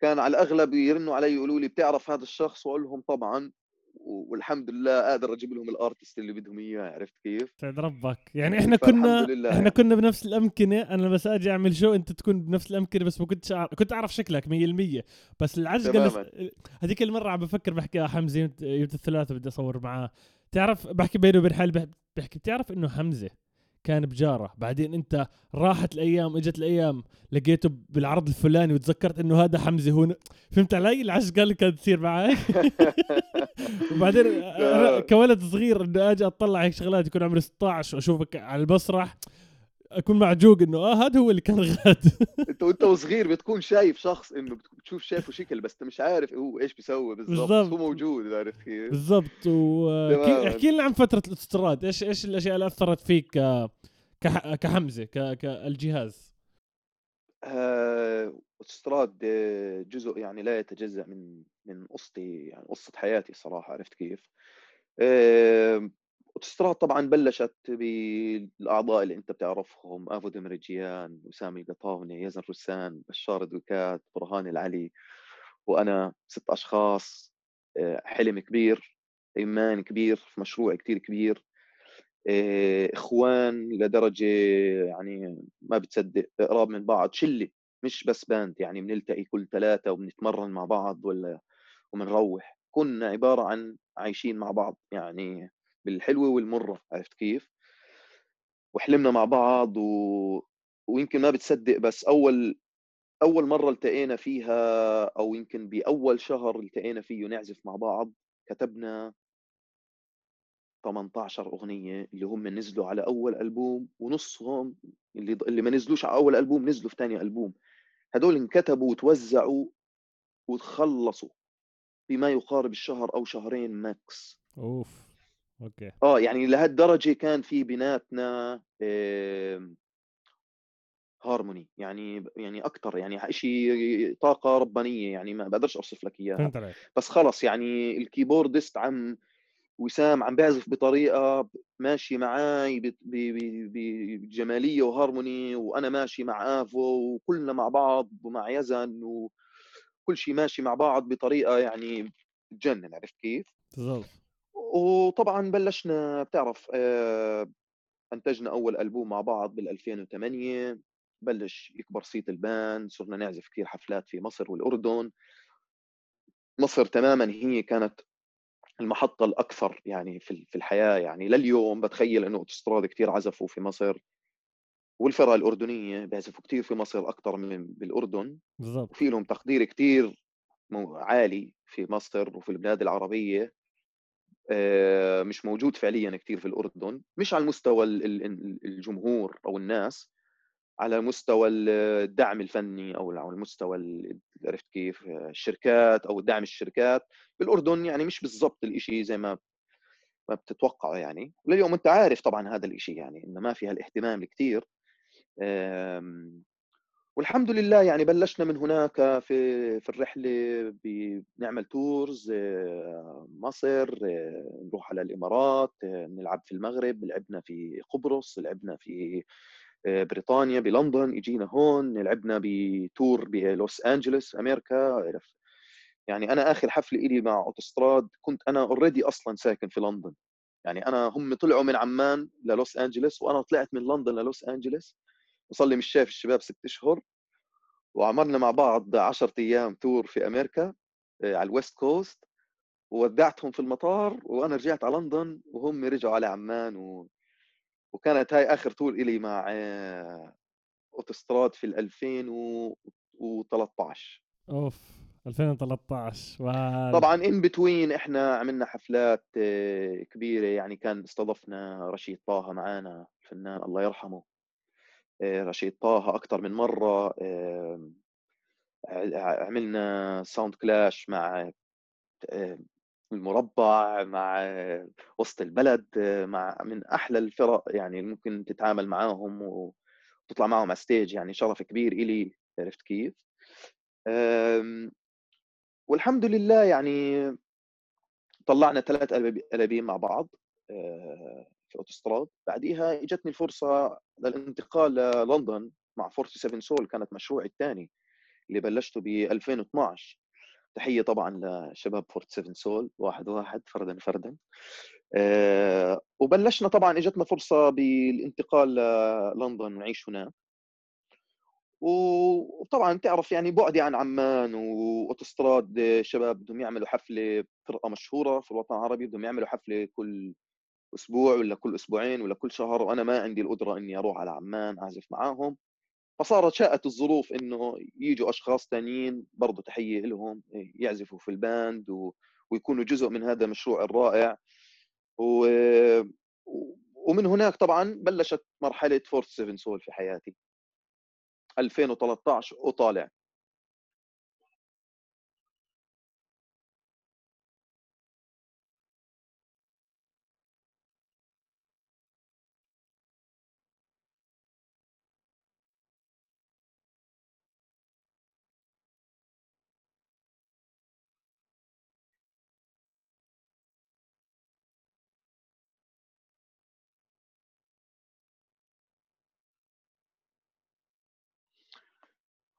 كان على الأغلب يرنوا علي يقولوا لي بتعرف هذا الشخص؟ وأقول لهم طبعا. والحمد لله قادر أجيب لهم الأرتست اللي بدهم إياه عرفت كيف؟ سعد ربك. يعني إحنا كنا إحنا كنا بنفس الأمكنة. أنا بس أجي أعمل شو أنت تكون بنفس الأمكنة بس ما كنتش أعرف كنت أعرف شكلك 100% بس العجقه بس هذيك المرة عم بفكر بحكي حمزة يوم الثلاثاء بدي أصور معاه. تعرف بحكي بيني وبين حالي بحكي بتعرف إنه حمزة كان بجاره. بعدين انت راحت الأيام إجت الأيام لقيته بالعرض الفلاني وتذكرت إنه هذا حمزه هو فهمت علي؟ العشقه اللي كانت تصير معي وبعدين كولد صغير إنه أجي أطلع هيك شغلات يكون عمري 16 واشوفك على المسرح. أكون معجوق إنه آه هذا هو اللي كان غاد. انت وانت وصغير بتكون شايف شخص إنه بتشوف شايفه شكل بس أنت مش عارف هو إيش بيسوي بالضبط. هو موجود عرفت كيف؟ بالضبط. واحكي لنا عن فترة الأوتوستراد إيش إيش الأشياء اللي أثرت فيك ك... كحمزة ك... كالجهاز آه... أوتوستراد جزء يعني لا يتجزأ من من قصتي يعني قصة حياتي صراحة عرفت كيف؟ اوتوستراد طبعا بلشت بالأعضاء اللي أنت بتعرفهم آفو دمرجيان ووسام قطاونة يزن رسان بشار دوغلاس برهان العلي وأنا ست أشخاص آه، حلم كبير إيمان كبير في مشروع كثير كبير آه، إخوان لدرجة يعني ما بتصدق قراب من بعض شلة مش بس باند يعني بنلتقي كل ثلاثة وبنتمرن مع بعض ولا وبنروح. كنا عبارة عن عايشين مع بعض يعني بالحلوه والمرة عرفت كيف؟ وحلمنا مع بعض و... ويمكن ما بتصدق بس أول أول مرة التقينا فيها أو يمكن بأول شهر التقينا فيه نعزف مع بعض كتبنا 18 أغنية اللي هم نزلوا على أول ألبوم ونصهم اللي اللي ما نزلوش على أول ألبوم نزلوا في ثاني ألبوم. هدول انكتبوا وتوزعوا وتخلصوا بما يقارب الشهر أو شهرين max. أوف. أوكي. آه يعني لهالدرجة كان في بيناتنا آه هارموني يعني يعني أكثر يعني شيء طاقة ربانية يعني ما بقدرش أوصف لك إياها. بس خلص يعني ال keyboardist عم وسام عم بيعزف بطريقة ماشي معاي بجمالية وهارموني وأنا ماشي مع آفو وكلنا مع بعض ومع يزن وكل شيء ماشي مع بعض بطريقة يعني تجنن عرفت كيف؟ بالضبط. وطبعا بلشنا بتعرف آه، أنتجنا أول ألبوم مع بعض بال 2008 بلش يكبر صيت ال band صرنا نعزف كثير حفلات في مصر والأردن. مصر تماما هي كانت المحطة الأكثر يعني في في الحياة يعني لليوم. بتخيل إنه اوتوستراد كثير عزفوا في مصر والفرق الأردنية بيعزفوا كثير في مصر أكثر من بالأردن. بالضبط. وفي لهم تقدير كثير عالي في مصر وفي البلاد العربية. مش موجود فعليا كثير في الأردن مش على المستوى الجمهور أو الناس على مستوى الدعم الفني أو على المستوى عرفت كيف الشركات أو دعم الشركات. بالاردن يعني مش بالضبط الشيء زي ما ما بتتوقعه يعني. لليوم أنت عارف طبعا هذا الشيء يعني إنه ما في هالاهتمام الكثير والحمد لله يعني بلشنا من هناك في في الرحلة بنعمل tours آه، مصر آه، نروح على الإمارات آه، نلعب في المغرب لعبنا في قبرص لعبنا في بريطانيا بلندن إجينا هون لعبنا ب tour بلوس انجلوس أمريكا عرفت يعني أنا آخر حفلة إلي مع أوتوستراد كنت أنا already أصلا ساكن في لندن. يعني أنا هم طلعوا من عمان للوس انجلوس وأنا طلعت من لندن للوس انجلوس وصل لي مش شايف الشباب ست اشهر وعملنا مع بعض 10 أيام tour في أمريكا آه، على ال west coast وودعتهم في المطار وأنا رجعت على لندن وهم رجعوا على عمان و... وكانت هاي آخر tour إلي مع آه، أوتوستراد في 2013 أوف 2013 و... طبعا ان بتوين إحنا عملنا حفلات آه، كبيرة يعني كان استضفنا رشيد طه معانا الفنان الله يرحمه. رشيد طه أكثر من مرة عملنا sound clash مع المربع مع وسط البلد مع من أحلى الفرق يعني ممكن تتعامل معاهم وتطلع معهم على stage يعني شرف كبير إلي عرفت كيف؟ والحمد لله يعني طلعنا ثلاث ألابيم مع بعض آه، في اوتوستراد بعديها إجتني الفرصة للانتقال للندن مع 47 سول كانت مشروعي الثاني اللي بلشته ب 2012 تحية طبعا لشباب 47 سول واحد واحد فردا فردا. أه وبلشنا طبعا إجتنا فرصة بالانتقال للندن ونعيش هناك وطبعا تعرف يعني بعدي عن عمان وأوتوستراد شباب بدهم يعملوا حفلة فرقة مشهورة في الوطن العربي بدهم يعملوا حفلة كل أسبوع ولا كل أسبوعين ولا كل شهر وأنا ما عندي القدرة إني أروح على عمان أعزف معاهم. فصارت شاءت الظروف إنه يجوا أشخاص ثانيين برضه تحية لهم يعزفوا في ال band و... ويكونوا جزء من هذا المشروع الرائع. و... ومن هناك طبعا بلشت مرحلة 47Soul في حياتي. 2013 وطالع.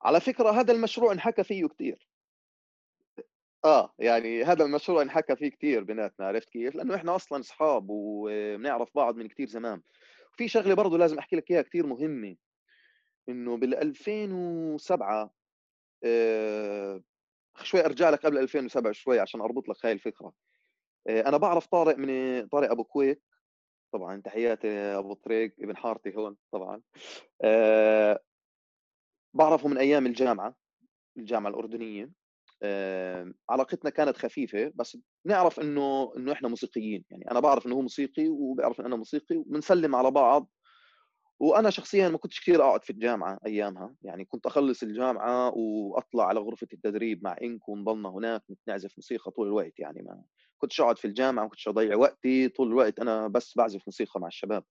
على فكرة هذا المشروع انحكى فيه كثير آه يعني هذا المشروع انحكى فيه كثير بيناتنا عرفت كيف؟ لأنه إحنا أصلا أصحاب وبنعرف بعض من كثير زمان. وفي شغلة برضه لازم أحكي لك إياها كثير مهمة إنه بال 2007 آه شوي أرجع لك قبل 2007 شوي عشان أربط لك هاي الفكرة. آه أنا بعرف طارق من طارق أبو كويك. طبعا تحياتي أبو طريق ابن حارتي هون طبعا. آه بعرفه من أيام الجامعة الجامعة الأردنية آه، علاقتنا كانت خفيفة بس نعرف إنه إنه إحنا موسيقيين. يعني أنا بعرف إنه هو موسيقي وبيعرف إن أنا موسيقي وبنسلم على بعض. وأنا شخصيا ما كنتش كثير أقعد في الجامعة أيامها. يعني كنت أخلص الجامعة وأطلع على غرفة التدريب مع انك ونضلنا هناك نعزف موسيقى طول الوقت. يعني ما كنتش أقعد في الجامعة ما كنتش أضيع وقتي طول الوقت. أنا بس بعزف موسيقى مع الشباب.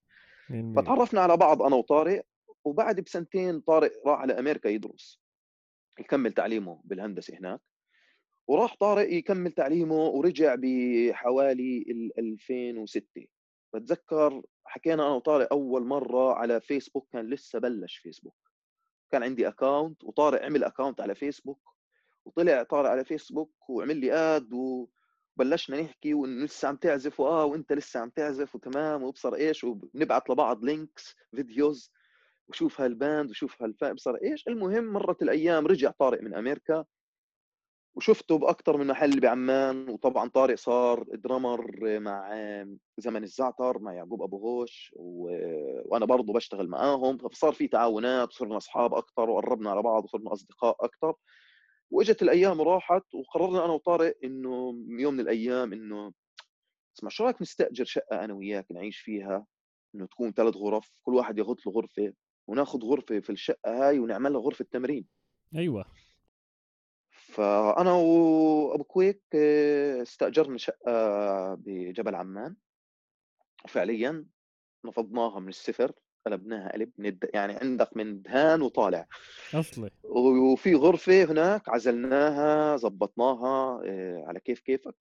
فتعرفنا على بعض أنا وطارق وبعد بسنتين طارق راح على أمريكا يدرس يكمل تعليمه بالهندسة هناك وراح طارق يكمل تعليمه ورجع بحوالي 2006 بتذكر حكينا أنا وطارق أول مرة على فيسبوك كان لسه بلش فيسبوك كان عندي account وطارق عمل account على فيسبوك وطلع طارق على فيسبوك وعمل لي add وبلشنا نحكي وانه لسه عم تعزف وآه وإنت لسه عم تعزف وتمام وأبصر إيش وبنبعث لبعض links videos وشوف هال band وشوف هالفا ابصر إيش؟ المهم مرت الأيام رجع طارق من أمريكا وشفته باكثر من محل بعمان. وطبعا طارق صار drummer مع زمن الزعتر مع يعقوب أبو غوش و... وأنا برضه بشتغل معاهم. فصار في تعاونات وصرنا أصحاب أكثر وقربنا على بعض وصرنا أصدقاء أكثر وإجت الأيام وراحت وقررنا أنا وطارق إنه يوم من الأيام إنه اسمع شو رأيك نستأجر شقة أنا وياك نعيش فيها؟ إنه تكون ثلاث غرف كل واحد ياخذ له غرفة. وناخذ غرفه في الشقة هاي ونعمل لها غرفه تمرين أيوه. فأنا وأبو كويك آه، استأجرنا شقة بجبل عمان. وفعليا نفضناها من الصفر قلبناها قلب من الد... يعني عندك من دهان وطالع. أصلي. وفي غرفة هناك عزلناها زبطناها آه، على كيف كيفك.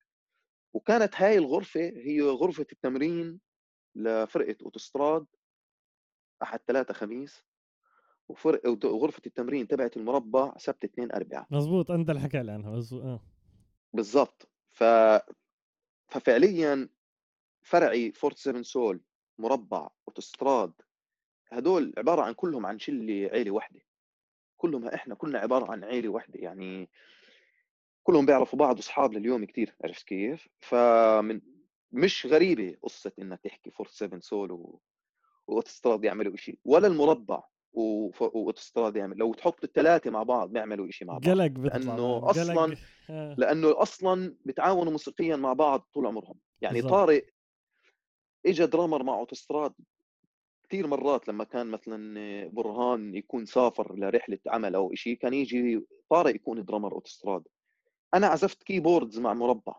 وكانت هاي الغرفة هي غرفة التمرين لفرقة أوتوستراد. أحد ثلاثة خميس وفرق وغرفة التمرين تبعت المربع سبت اثنين أربعة مزبوط أنت اللي حكى لي عنها مزبوط آه. بالضبط ف... ففعليا فرعي فورت 7 سول مربع أوتوستراد هدول عبارة عن كلهم عن شلة عيلة واحدة كلهم إحنا كلنا عبارة عن عيلة واحدة يعني كلهم بيعرفوا بعض اصحاب لليوم كثير عرفت كيف؟ فمن مش غريبة قصة إنك تحكي 47Soul و... وأوتوستراد يعملوا شيء ولا المربع وأوتوستراد يعمل لو تحط الثلاثه مع بعض بيعملوا شيء مع بعض قلق لأنه أصلا آه. لأنه أصلا بتعاونوا موسيقيا مع بعض طول عمرهم يعني بالزبط. طارق اجى drummer مع أوتوستراد كثير مرات لما كان مثلا برهان يكون سافر لرحلة عمل أو شيء كان يجي طارق يكون drummer أوتوستراد أنا عزفت كيبوردز مع مربع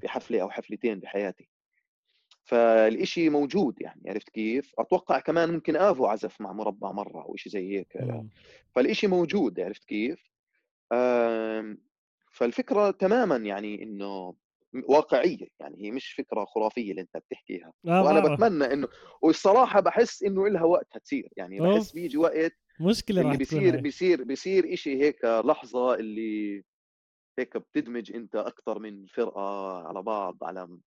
في حفلة أو حفلتين بحياتي فالإشي موجود يعني عرفت كيف؟ أتوقع كمان ممكن آفو عزف مع مربع مرة أو شيء زي هيك فالإشي موجود عرفت كيف؟ فالفكرة تماما يعني إنه واقعية يعني هي مش فكرة خرافية اللي أنت بتحكيها آه وأنا آه. بتمنى إنه والصراحة بحس إنه لها وقتها تصير يعني بحس بيجي وقت مشكلة اللي بيصير بيصير بيصير شيء هيك لحظة اللي هيك بتدمج أنت أكثر من فرقة على بعض على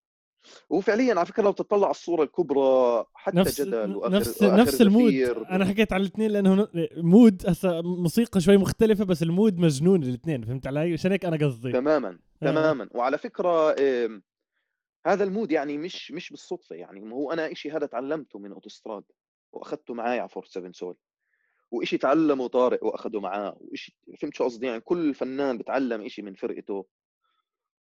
وفعليا على فكرة لو تطلع الصورة الكبرى حتى نفس جدل وآخر نفس وآخر نفس ال mood. أنا حكيت على الاثنين لأنه mood هسه موسيقى شوي مختلفة بس ال mood مجنون الاثنين فهمت علي؟ عشان هيك أنا قصدي. تماما آه. تماما. وعلى فكرة هذا ال mood يعني مش مش بالصدفة يعني هو أنا شيء هذا تعلمته من أوتوستراد وأخذته معي على فورت 7 سول وإشي تعلمه طارق وأخذه معاه وإشي فهمت شو قصدي؟ يعني كل فنان بتعلم إشي من فرقته.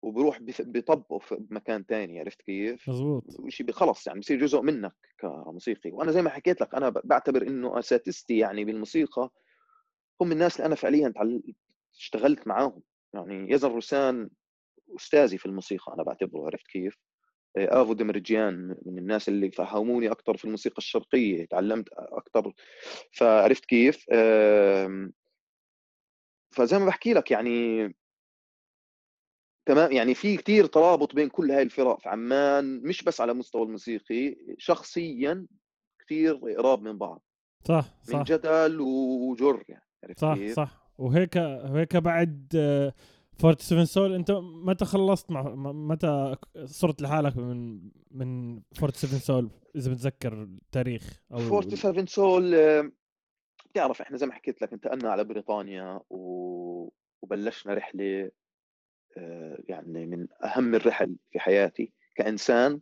وبروح بيطبقه في مكان تاني عرفت كيف؟ مظبوط وشيء خلص يعني بصير جزء منك كموسيقي وأنا زي ما حكيت لك أنا بعتبر إنه أساتذتي يعني بالموسيقى هم الناس اللي أنا فعليا اشتغلت معاهم يعني يزن روسان أستاذي في الموسيقى أنا بعتبره عرفت كيف؟ آه، آفو دمرجيان من الناس اللي فهموني أكثر في الموسيقى الشرقية تعلمت أكثر فعرفت كيف؟ فزي ما بحكي لك يعني تمام؟ يعني في كثير ترابط بين كل هاي الفرق في عمان مش بس على مستوى الموسيقي شخصيا كثير قراب من بعض. صح صح. من جدل وجر يعني صح كيف؟ صح. وهيك هيك بعد 47 سول انت متى خلصت مع متى صرت لحالك من من 47 سول إذا بتذكر التاريخ أو 47 سول بتعرف إحنا زي ما حكيت لك انتقلنا على بريطانيا و... وبلشنا رحلة آه، يعني من أهم الرحل في حياتي كإنسان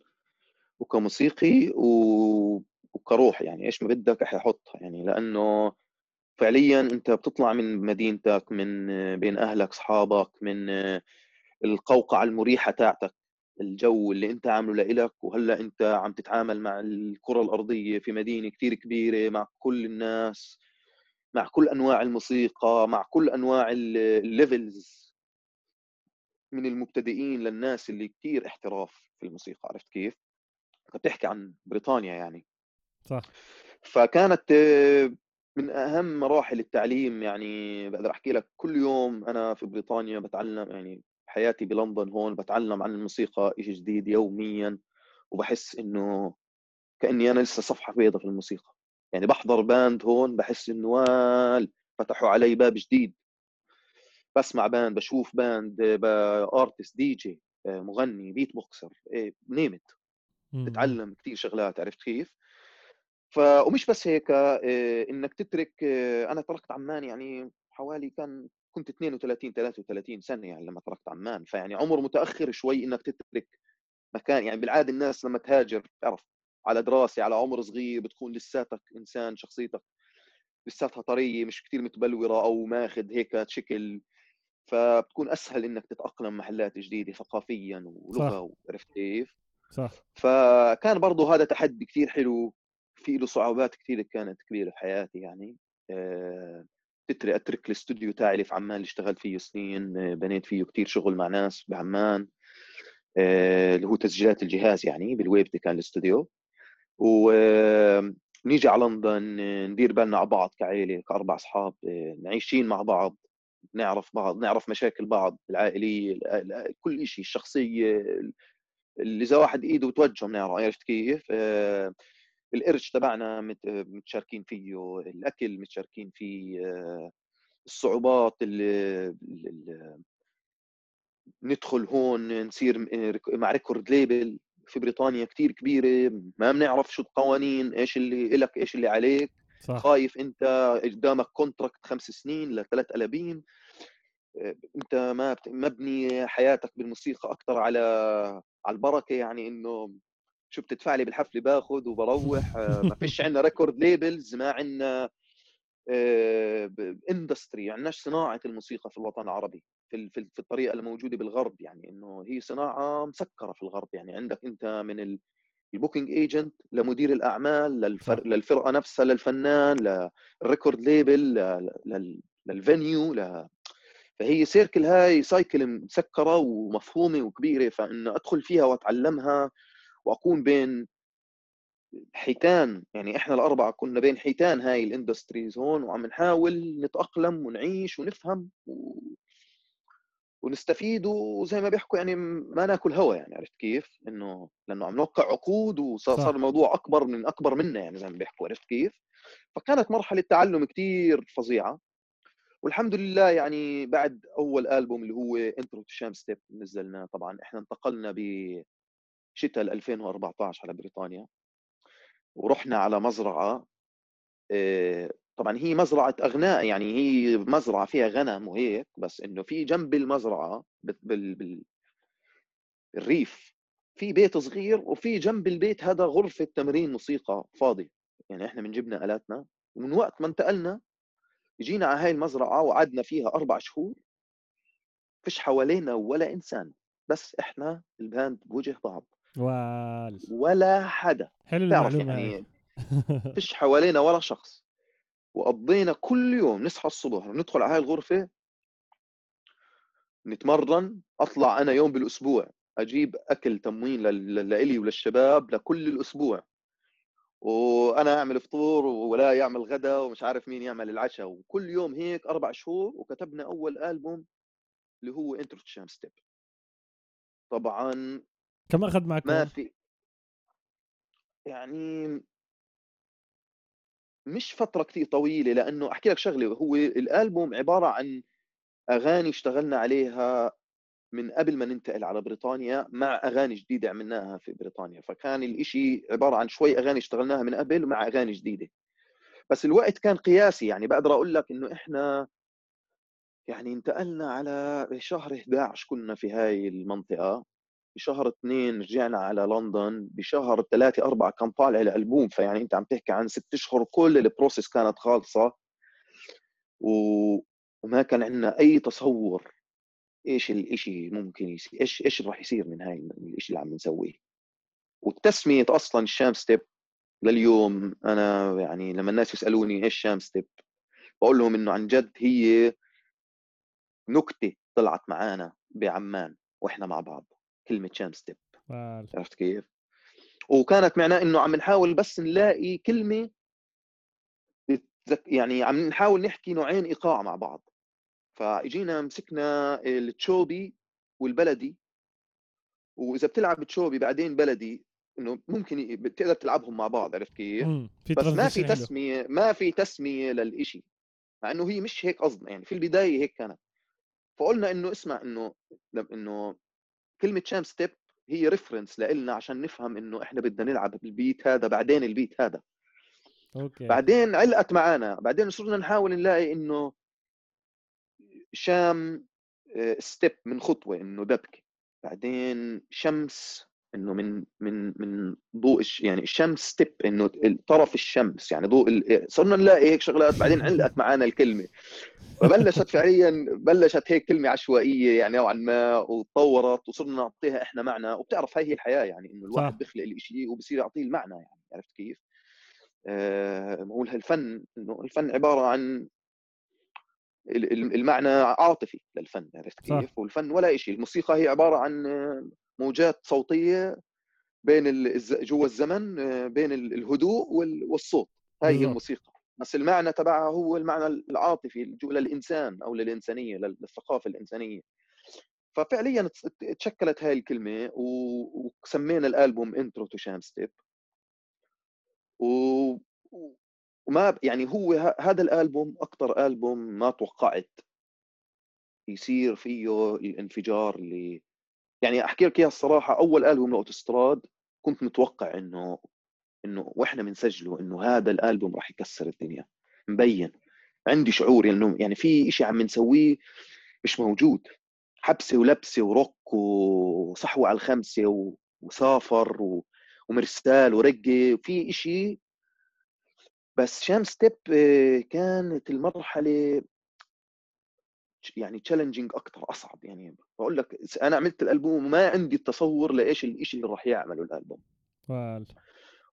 وكموسيقي وكروح. يعني إيش ما بدك حيحطها يعني لأنه فعليا أنت بتطلع من مدينتك من بين أهلك اصحابك من القوقعة المريحة تاعتك الجو اللي أنت عامله لإلك. وهلأ أنت عم تتعامل مع الكرة الأرضية في مدينة كثير كبيرة مع كل الناس مع كل أنواع الموسيقى مع كل أنواع الليفلز من المبتدئين للناس اللي كثير احتراف في الموسيقى عرفت كيف؟ بتحكي عن بريطانيا يعني. صح. فكانت من أهم مراحل التعليم يعني بقدر أحكي لك كل يوم أنا في بريطانيا بتعلم يعني حياتي بلندن هون بتعلم عن الموسيقى شيء جديد يوميا وبحس إنه كأني أنا لسه صفحة بيضاء في الموسيقى. يعني بحضر band هون بحس إنه وال فتحوا علي باب جديد. بسمع band بشوف band artist DJ مغني beatboxer نيمت تتعلم كثير شغلات عرفت كيف؟ ف ومش بس هيك آه، إنك تترك آه، أنا تركت عمان يعني حوالي كان كنت 32 33 سنة يعني لما تركت عمان. فيعني عمر متأخر شوي إنك تترك مكان. يعني بالعادة الناس لما تهاجر تعرف على دراسة على عمر صغير بتكون لساتك إنسان شخصيتك لساتها طرية مش كثير متبلورة أو ماخذ هيك شكل. فبتكون أسهل إنك تتأقلم محلات جديدة ثقافيا ولغة عرفت كيف؟ صح. فكان برضه هذا تحدي كثير حلو في له صعوبات كثير كانت كبيرة في حياتي يعني. آه، تترك أترك الاستوديو تاعي اللي في عمان اللي اشتغلت فيه سنين آه، بنيت فيه كثير شغل مع ناس بعمان. آه، اللي هو تسجيلات الجهاز يعني بالويب دي كان الاستوديو. ونيجي على لندن ندير بالنا على بعض كعائله كأربع أصحاب عايشين مع بعض. نعرف بعض نعرف مشاكل بعض العائلية كل شيء الشخصية اللي إذا واحد إيده بتوجهه بنعرف عرفت كيف؟ آه، القرش تبعنا متشاركين فيه الأكل متشاركين فيه آه، الصعوبات اللي, ندخل هون نصير مع record label في بريطانيا كتير كبيرة ما بنعرف شو القوانين إيش اللي لك إيش اللي عليك صح. خايف انت قدامك contract خمس سنين لثلاث albums آه، انت ما مبني حياتك بالموسيقى أكثر على على البركة يعني إنه شو بتدفع لي بالحفله باخذ وبروح آه، ما فيش عندنا record labels ما عندنا industry عندناش صناعة الموسيقى في الوطن العربي في في الطريقة الموجودة بالغرب يعني إنه هي صناعة مسكرة في الغرب يعني عندك أنت من ال booking agent لمدير الأعمال للفر... للفرقة نفسها للفنان لل record label لل venue ل... فهي circle هاي cycle مسكرة ومفهومة وكبيرة فانه أدخل فيها وأتعلمها وأكون بين حيتان يعني إحنا الأربعة كنا بين حيتان هاي ال industries هون وعم نحاول نتأقلم ونعيش ونفهم و... ونستفيد وزي ما بيحكوا يعني ما ناكل هوا يعني عرفت كيف؟ إنه لأنه عم نوقع عقود وصار صار الموضوع أكبر من أكبر منا يعني زي ما بيحكوا عرفت كيف؟ فكانت مرحلة تعلم كثير فظيعة والحمد لله يعني بعد أول ألبوم اللي هو Intro to Shamstep نزلناه طبعا إحنا انتقلنا بشتاء 2014 على بريطانيا ورحنا على مزرعة آه، طبعا هي مزرعة أغنام يعني هي مزرعة فيها غنم وهيك بس إنه في جنب المزرعة بال بال الريف في بيت صغير وفي جنب البيت هذا غرفة تمرين موسيقى فاضي يعني إحنا من جبنا آلاتنا ومن وقت ما انتقلنا جينا على هاي المزرعة وقعدنا فيها أربع شهور فيش حوالينا ولا إنسان بس إحنا الباند بوجه بعض. وال ولا حدا. حلو يعني فيش حوالينا ولا شخص. وقضينا كل يوم نصحى الصبح ندخل على هاي الغرفة نتمرن أطلع أنا يوم بالأسبوع أجيب أكل تموين لإلي وللشباب لكل الأسبوع. وأنا أعمل فطور ولا يعمل غدا ومش عارف مين يعمل العشاء. وكل يوم هيك أربع شهور وكتبنا أول ألبوم اللي هو Intro Shamstep طبعا كم أخذ معك ما في يعني مش فترة كثير طويلة لأنه أحكي لك شغلة هو الألبوم عبارة عن أغاني اشتغلنا عليها من قبل ما ننتقل على بريطانيا مع أغاني جديدة عملناها في بريطانيا. فكان الإشي عبارة عن شوي أغاني اشتغلناها من قبل مع أغاني جديدة. بس الوقت كان قياسي يعني بقدر أقول لك إنه إحنا يعني انتقلنا على شهر 11 كنا في هاي المنطقة. بشهر اثنين رجعنا على لندن بشهر ثلاثة أربعة كان طالع الألبوم فيعني أنت عم تحكي عن ست أشهر كل البروسيس كانت خالصة. و... وما كان عندنا أي تصور إيش الإشي ممكن يصير إيش إيش راح يصير من هاي الإشي اللي عم نسويه. والتسمية أصلا ال Shamstep لليوم أنا يعني لما الناس يسألوني إيش Shamstep بقول لهم إنه عن جد هي نكتة طلعت معانا بعمان وإحنا مع بعض. كلمة Shamstep عرفت كيف؟ وكانت معناه إنه عم نحاول بس نلاقي كلمة يعني عم نحاول نحكي نوعين إيقاع مع بعض. فإجينا مسكنا التشوبي والبلدي. وإذا بتلعب تشوبي بعدين بلدي إنه ممكن بتقدر تلعبهم مع بعض عرفت كيف؟ بس ما في تسمية ما في تسمية للإشي. مع إنه هي مش هيك قصدنا يعني في البداية هيك كانت. فقلنا إنه اسمع إنه إنه كلمة Shamstep هي reference لنا عشان نفهم إنه إحنا بدنا نلعب بال beat هذا بعدين ال beat هذا. Okay. بعدين علقت معنا بعدين صرنا نحاول نلاقي إنه Shamstep آه، من خطوة إنه دبكة. بعدين شمس إنه من من من ضوء الش يعني الشمس step إنه طرف الشمس يعني ضوء صرنا نلاقي هيك شغلات بعدين علقت معنا الكلمة فبلشت فعليا بلشت هيك كلمة عشوائية يعني نوعا ما وتطورت وصرنا نعطيها إحنا معنى وبتعرف هاي هي الحياة يعني إنه الواحد بيخلق الشيء وبصير يعطيه المعنى يعني عرفت كيف؟ آه هو الفن إنه الفن عبارة عن المعنى عاطفي للفن عرفت كيف؟ والفن ولا شيء الموسيقى هي عبارة عن موجات صوتية بين جوا الزمن بين الهدوء والصوت. هاي هي الموسيقى. بس المعنى تبعها هو المعنى العاطفي للإنسان أو للإنسانية للثقافة الإنسانية. ففعليا تشكلت هاي الكلمة وسمينا الألبوم Intro to Shamstep وما يعني هو هذا الألبوم أكثر ألبوم ما توقعت. يصير فيه الانفجار اللي يعني أحكي لك إياها الصراحة أول ألبوم لاوتوستراد كنت متوقع إنه إنه وإحنا بنسجله إنه هذا الألبوم راح يكسر الدنيا. مبين. عندي شعور إنه يعني في شيء عم نسويه مش موجود. حبسة ولبسة وروك وصحوة على الخمسة وسافر ومرسال ورقة وفي شيء بس شام ستيب كانت المرحلة يعني challenging أكثر أصعب يعني. بقول لك أنا عملت الألبوم وما عندي تصور لإيش الشيء اللي راح يعمله الألبوم. وال.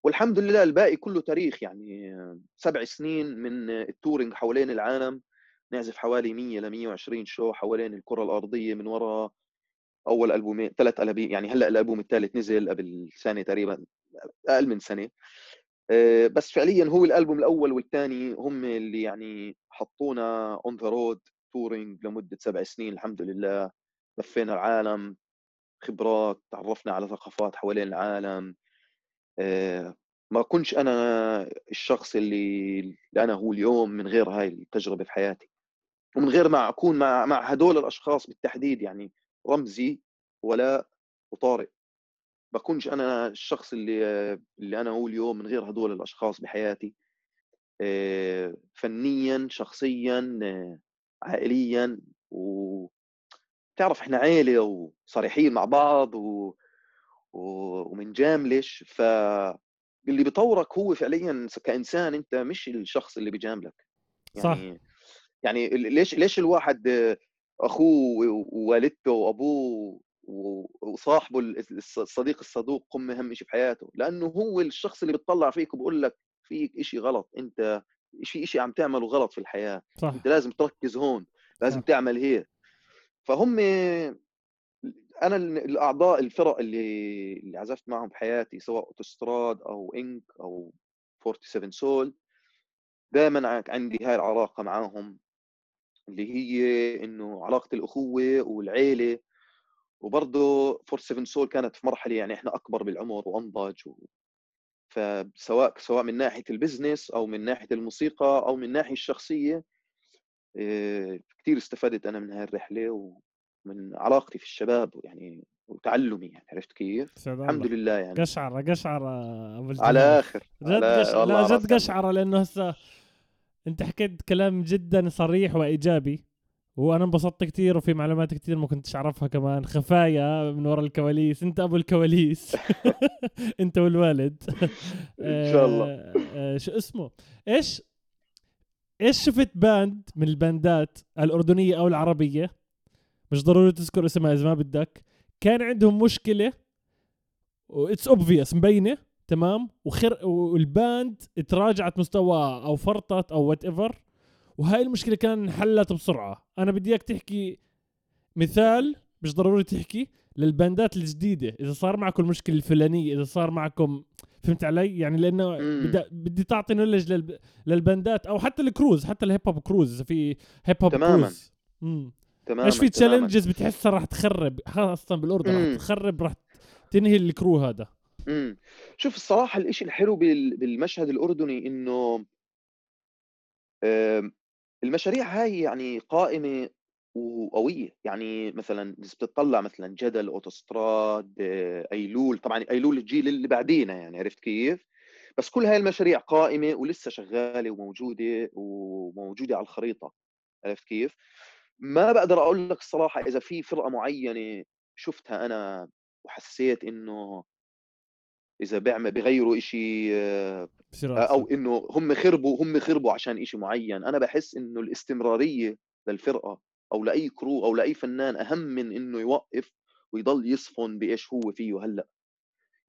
والحمد لله الباقي كله تاريخ يعني سبع سنين من ال touring حوالين العالم. نعزف حوالي 100 ل 120 show حوالين الكرة الأرضية من وراء أول ألبومين ثلاث ألبوم يعني هلأ الألبوم الثالث نزل قبل سنة تقريبا أقل من سنة. آه، بس فعليا هو الألبوم الأول والثاني هم اللي يعني حطونا on the road touring لمدة سبع سنين الحمد لله. لفينا العالم خبرات تعرفنا على ثقافات حوالين العالم. آه، ما كنتش أنا الشخص اللي, اللي أنا هو اليوم من غير هاي التجربة في حياتي. ومن غير ما أكون مع مع هدول الأشخاص بالتحديد يعني رمزي ولاء وطارق بكونش أنا الشخص اللي اللي أنا هو اليوم من غير هدول الأشخاص بحياتي. آه، فنيا شخصيا عائليا و تعرف إحنا عيلة وصريحين مع بعض و... و... ومنجاملش. ف اللي بيطورك هو فعليا كإنسان أنت مش الشخص اللي بيجاملك. يعني صح. يعني ليش ليش الواحد أخوه ووالدته وأبوه وصاحبه الصديق الصدوق قم أهم شيء في حياته؟ لأنه هو الشخص اللي بيطلع فيك وبقول لك فيك شيء غلط. أنت في شيء عم تعمله غلط في الحياة صح. أنت لازم تركز هون لازم صح. تعمل هيك فهم أنا الأعضاء الفرق اللي اللي عزفت معهم بحياتي سواء أوتوستراد أو إنك أو 47 سول دائما عندي هاي العلاقة معاهم اللي هي إنه علاقة الأخوة والعيلة وبرضه 47 سول كانت في مرحلة يعني إحنا أكبر بالعمر وأنضج. فسواء سواء من ناحية البزنس أو من ناحية الموسيقى أو من الناحيه الشخصية آه، كثير استفدت أنا من هاي الرحله ومن علاقتي في الشباب يعني وتعلمي يعني عرفت كيف؟ الحمد لله يعني. قشعره قشعره أبو على آخر جد على... قش... لا جد قشعره لأنه هسه أنت حكيت كلام جدا صريح وإيجابي. وأنا انبسطت كثير وفي معلومات كثير ما كنتش أعرفها كمان. خفايا من وراء الكواليس. أنت أبو الكواليس. أنت والوالد. إن شاء الله. آه، آه، شو اسمه؟ إيش؟ إيش شفت band من الباندات الأردنية أو العربية؟ مش ضروري تذكر اسمها إذا ما بدك. كان عندهم مشكلة that's obvious مبينة. تمام؟ وخر وال band تراجعت مستواها أو فرطت أو whatever وهاي المشكلة كان انحلت بسرعة. أنا بدي إياك تحكي مثال مش ضروري تحكي للباندات الجديدة. إذا صار معكم المشكلة الفلانية إذا صار معكم فهمت علي؟ يعني لأنه بدي بدي تعطي knowledge للب... للباندات أو حتى ال crews حتى ال hip hop crews إذا في hip hop تماما. crews تماما إيش في challenges بتحسها راح تخرب؟ خاصة بالأردن راح تخرب راح تنهي ال crew هذا. امم شوف الصراحة الإشي الحلو بالمشهد الأردني إنه المشاريع هاي يعني قائمة وقوية يعني مثلا بتطلع مثلا جدل أوتوستراد أيلول طبعا أيلول الجيل اللي بعدينا يعني عرفت كيف؟ بس كل هاي المشاريع قائمة ولسه شغالة وموجودة وموجودة على الخريطة عرفت كيف؟ ما بقدر أقول لك الصراحة إذا في فرقة معينة شفتها أنا وحسيت إنه إذا بيعمل بيغيروا إشي آه، أو. إنه هم خربوا هم خربوا عشان إشي معين. أنا بحس إنه الاستمرارية للفرقة أو لأي كرو أو لأي فنان أهم من إنه يوقف ويضل يصفن بإيش هو فيه هلأ.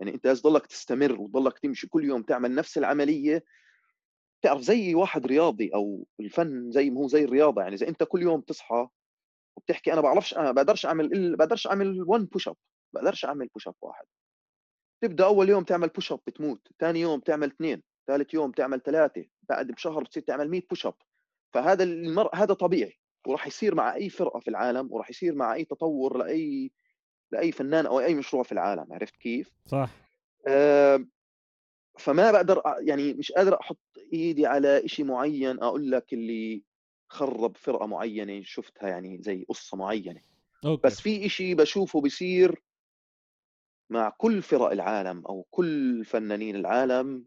يعني أنت لازم تضلك تستمر وتضلك تمشي كل يوم تعمل نفس العملية. تعرف زي واحد رياضي أو الفن زي ما هو زي الرياضة يعني اذا أنت كل يوم تصحى وبتحكي أنا بعرفش أنا بقدرش أعمل بقدرش أعمل 1 push up بقدرش أعمل push up واحد. تبدأ أول يوم تعمل push up بتموت ثاني يوم تعمل اثنين ثالث يوم تعمل ثلاثة بعد بشهر بتصير تعمل 100 push up فهذا المر... هذا طبيعي وراح يصير مع أي فرقة في العالم وراح يصير مع أي تطور لأي لأي فنان أو أي مشروع في العالم عرفت كيف؟ صح. آه فما بقدر يعني مش قادر أحط إيدي على شيء معين أقول لك اللي خرب فرقة معينة شفتها يعني زي قصة معينة. أوكي. بس في شيء بشوفه بيصير مع كل فرق العالم أو كل فنانين العالم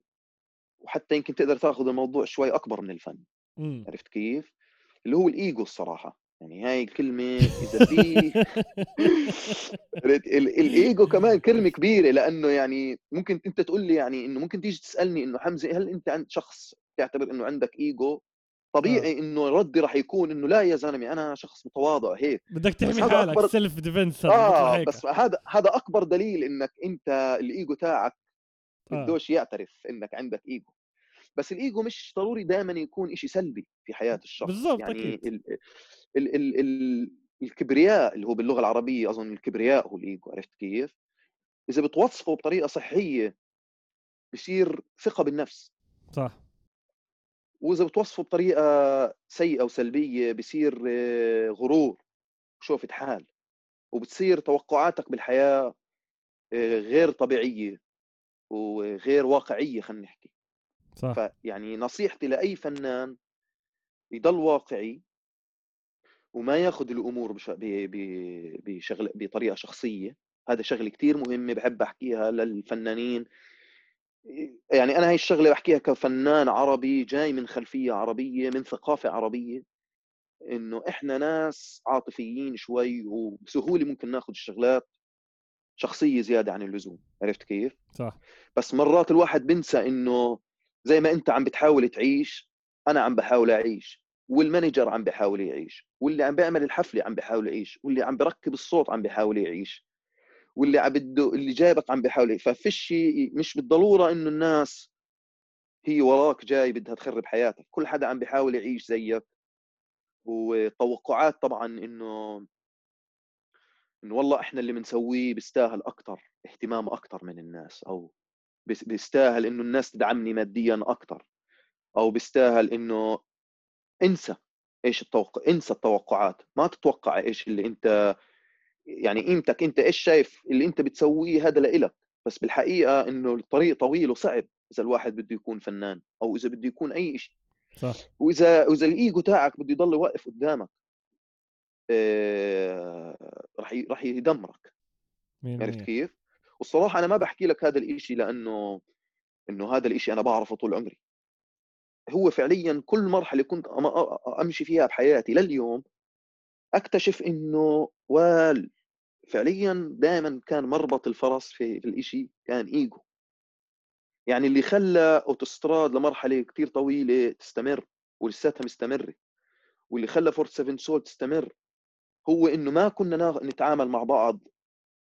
وحتى يمكن تقدر تاخذ الموضوع شوي أكبر من الفن. مم. عرفت كيف؟ اللي هو الإيجو الصراحة. يعني هاي الكلمة إذا في ال- الإيجو كمان كلمة كبيرة لأنه يعني ممكن أنت تقول لي يعني إنه ممكن تيجي تسألني إنه حمزة هل أنت عند شخص تعتبر إنه عندك إيجو؟ طبيعي إنه ردي راح يكون إنه لا يا زلمة أنا شخص متواضع هيك. بدك تحمي حالك أكبر- self defense آه بس هذا هذا أكبر دليل إنك أنت الإيجو تاعك آه. بدوش يعترف إنك عندك إيجو. بس الإيجو مش ضروري دائما يكون شيء سلبي في حياة الشخص. بالضبط، يعني أكيد. ال ال ال ال الكبرياء اللي هو باللغة العربية أظن الكبرياء هو الإيجو عرفت كيف؟ إذا بتوصفه بطريقة صحية بصير ثقة بالنفس. صح. وإذا بتوصفه بطريقة سيئة وسلبية بصير آه، غرور وشوفة حال وبتصير توقعاتك بالحياة آه، غير طبيعية وغير واقعية خلينا نحكي. صح. فيعني نصيحتي لأي فنان يضل واقعي وما ياخذ الأمور بش... ب... ب... بشغل بطريقة شخصية. هذا شغلة كثير مهمة بحب أحكيها للفنانين يعني أنا هاي الشغلة بحكيها كفنان عربي جاي من خلفية عربية من ثقافة عربية إنه إحنا ناس عاطفيين شوي وبسهولة ممكن ناخذ الشغلات شخصية زيادة عن اللزوم. عرفت كيف؟ صح. بس مرات الواحد بنسى إنه زي ما أنت عم بتحاول تعيش أنا عم بحاول أعيش والمانجر عم بحاول يعيش واللي عم بيعمل الحفلة عم بحاول يعيش واللي عم بركب الصوت عم بحاول يعيش. واللي عم بده اللي جايبك عم يعيش ففيش مش بالضرورة إنه الناس هي وراك جاي بدها تخرب حياتك كل حدا عم بحاول يعيش زيك. وتوقعات طبعا إنه إنه والله إحنا اللي بنسويه بيستاهل أكثر اهتمام أكثر من الناس أو بيستاهل إنه الناس تدعمني ماديا أكثر أو بيستاهل إنه انسى إيش التوقع انسى التوقعات ما تتوقع إيش اللي أنت يعني قيمتك انت إيش شايف اللي انت بتسويه هذا لإلك؟ بس بالحقيقة إنه الطريق طويل وصعب إذا الواحد بده يكون فنان أو إذا بده يكون أي شيء صح. وإذا وإذا الإيجو تاعك بده يضل واقف قدامك آه، راح ي- راح يدمرك. مية عرفت. كيف؟ والصراحة أنا ما بحكي لك هذا الإشي لأنه إنه هذا الإشي أنا بعرفه طول عمري. هو فعليا كل مرحلة كنت أمشي فيها بحياتي لليوم أكتشف إنه وال فعليا دائما كان مربط الفرس في, في الإشي كان إيجو. يعني اللي خلى أوتوستراد لمرحلة كثير طويلة تستمر ولساتها مستمره واللي خلى فورت 7 سول تستمر هو إنه ما كنا نا- نتعامل مع بعض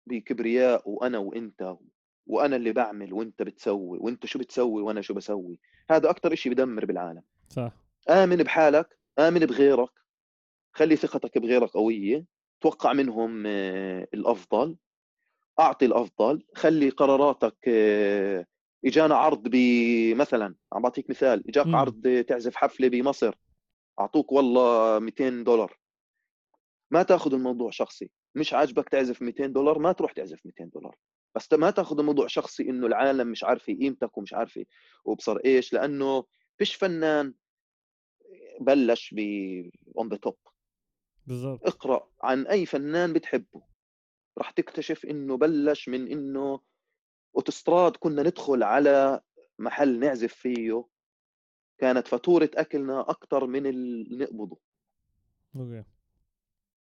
بكبرياء وأنا وإنت وأنا اللي بعمل وإنت بتسوي وإنت شو بتسوي وأنا شو بسوي. هذا أكثر إشي بدمر بالعالم. صح. آمن بحالك آمن بغيرك خلي ثقتك بغيرك قوية توقع منهم آه، الأفضل. أعطي الأفضل خلي قراراتك آه، إجانا عرض بمثلا عم بعطيك مثال إجاك مم. عرض تعزف حفلة بمصر أعطوك والله 200 دولار. ما تأخذ الموضوع شخصي مش عاجبك تعزف 200 دولار ما تروح تعزف 200 دولار. بس ما تأخذ الموضوع شخصي إنه العالم مش عارفة قيمتك ومش عارفة وبصر إيش لأنه فيش فنان بلش ب on the top بالضبط. اقرأ عن أي فنان بتحبه. راح تكتشف إنه بلش من إنه أوتوستراد كنا ندخل على محل نعزف فيه. كانت فاتورة أكلنا أكثر من اللي نقبضه. okay.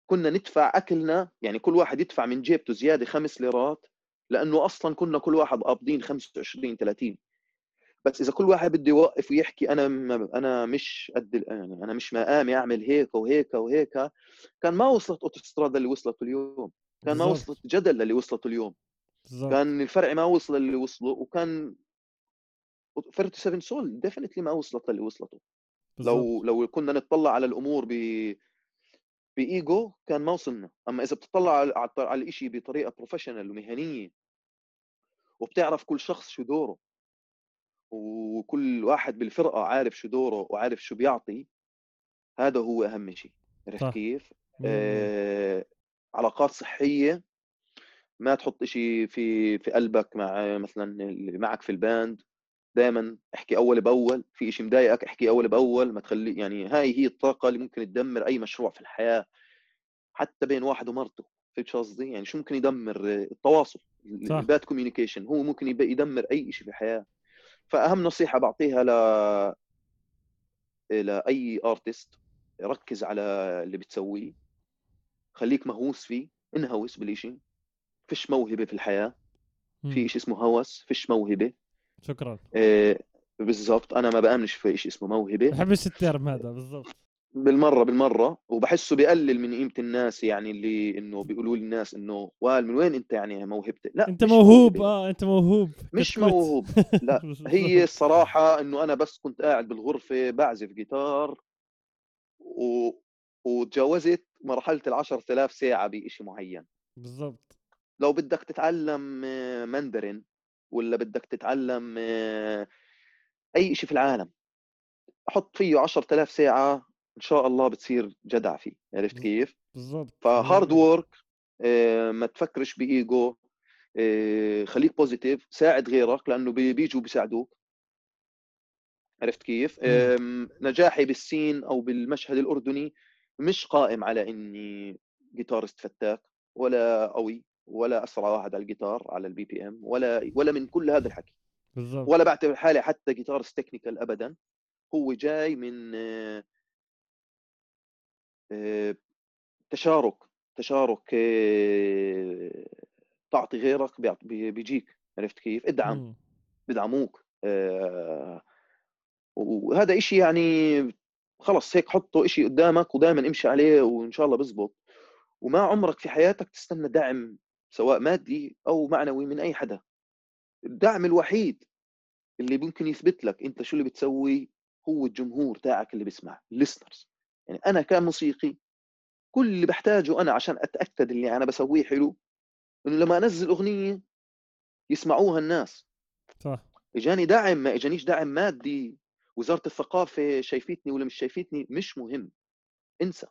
كنا ندفع أكلنا يعني كل واحد يدفع من جيبته زيادة خمس ليرات لأنه أصلا كنا كل واحد قابضين 25 30 بس إذا كل واحد بده يوقف ويحكي أنا أنا مش قد يعني أنا مش مقامي أعمل هيك وهيك وهيك كان ما وصلت اوتوستراد اللي وصلت اليوم كان ما وصلت جدل اللي وصلت اليوم بالزبط. كان الفرعي ما وصل اللي وصله وكان 47 Soul definitely ما وصلت اللي وصلته بالزبط. لو لو كنا نتطلع على الأمور ب بإيجو كان ما وصلنا أما إذا بتطلع على على الشيء بطريقة professional ومهنية وبتعرف كل شخص شو دوره وكل واحد بالفرقة عارف شو دوره وعارف شو بيعطي هذا هو أهم شيء عرفت كيف؟ آه علاقات صحية ما تحط شيء في في قلبك مع مثلا اللي معك في ال band. دائما احكي أول بأول في شيء مضايقك احكي أول بأول ما تخلي يعني هاي هي الطاقة اللي ممكن تدمر أي مشروع في الحياة حتى بين واحد ومرته. فهمت شو قصدي؟ يعني شو ممكن يدمر التواصل ال bad communication هو ممكن يدمر أي شيء في الحياة. فأهم نصيحة بعطيها ل لاي artist ركز على اللي بتسويه خليك مهووس فيه انهوس بالشيء فيش موهبة في الحياة. في شيء اسمه هوس فيش موهبة. شكرا. إيه بالضبط. أنا ما بأمنش في شيء اسمه موهبة. بحبش ال term هذا بالضبط. بالمرة بالمرة وبحسه بقلل من قيمة الناس يعني اللي إنه بيقولوا للناس إنه وال من وين أنت يعني موهبتك؟ لا أنت موهوب. آه أنت موهوب مش موهوب. لا هي الصراحة إنه أنا بس كنت قاعد بالغرفة بعزف جيتار و... وتجاوزت مرحلة ال 10000 ساعة بشيء معين. بالضبط. لو بدك تتعلم ماندرين ولا بدك تتعلم أي شيء في العالم حط فيه 10000 ساعة إن شاء الله بتصير جدع فيه عرفت كيف؟ بالضبط ف hard work ما تفكرش بايجو آه، خليك positive ساعد غيرك لأنه بيجوا بيساعدوك. عرفت كيف؟ نجاحي بال scene أو بالمشهد الأردني مش قائم على إني guitarist فتاك ولا قوي ولا أسرع واحد على الجيتار على ال BPM ولا ولا من كل هذا الحكي. بالضبط. ولا بعتبر حالي حتى guitarist technical ابدا. هو جاي من آه، آه، تشارك تشارك آه، تعطي غيرك بيجيك عرفت كيف؟ ادعم بدعموك وهذا إشي يعني خلص هيك حطه إشي قدامك ودائما امشي عليه وإن شاء الله بزبط. وما عمرك في حياتك تستنى دعم سواء مادي أو معنوي من أي حدا. الدعم الوحيد اللي ممكن يثبت لك أنت شو اللي بتسوي هو الجمهور تاعك اللي بيسمع الليسنرز يعني أنا كموسيقي كل اللي بحتاجه أنا عشان أتأكد اللي أنا بسويه حلو إنه لما أنزل أغنية يسمعوها الناس. صح. إجاني دعم ما إجانيش دعم مادي وزارة الثقافة شايفتني ولا مش شايفتني مش مهم. انسى.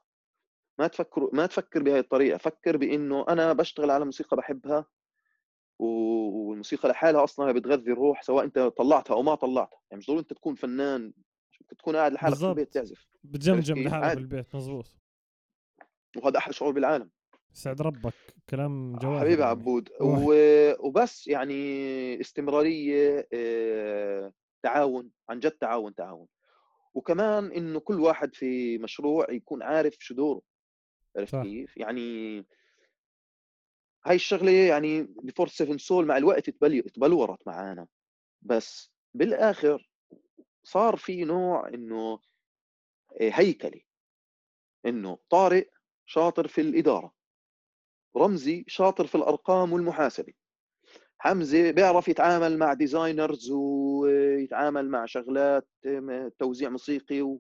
ما تفكر ما تفكر بهي الطريقة فكر بإنه أنا بشتغل على موسيقى بحبها والموسيقى لحالها أصلا بتغذي الروح سواء أنت طلعتها أو ما طلعتها. يعني مش ضروري أنت تكون فنان تكون قاعد لحالك في البيت تعزف. بتجمجم لحالك في البيت مزبوط وهذا أحلى شعور بالعالم. سعد ربك. كلام جواب حبيبي يعني. عبود. و... وبس يعني استمرارية آه، تعاون عن جد تعاون تعاون. وكمان إنه كل واحد في مشروع يكون عارف شو دوره. عرفت كيف؟ يعني هاي الشغلة يعني بفور 7 سول مع الوقت تبلورت معانا. بس بالآخر صار في نوع إنه آه، هيكلي. إنه طارق شاطر في الإدارة. رمزي شاطر في الأرقام والمحاسبة. حمزة بيعرف يتعامل مع designers ويتعامل مع شغلات توزيع موسيقي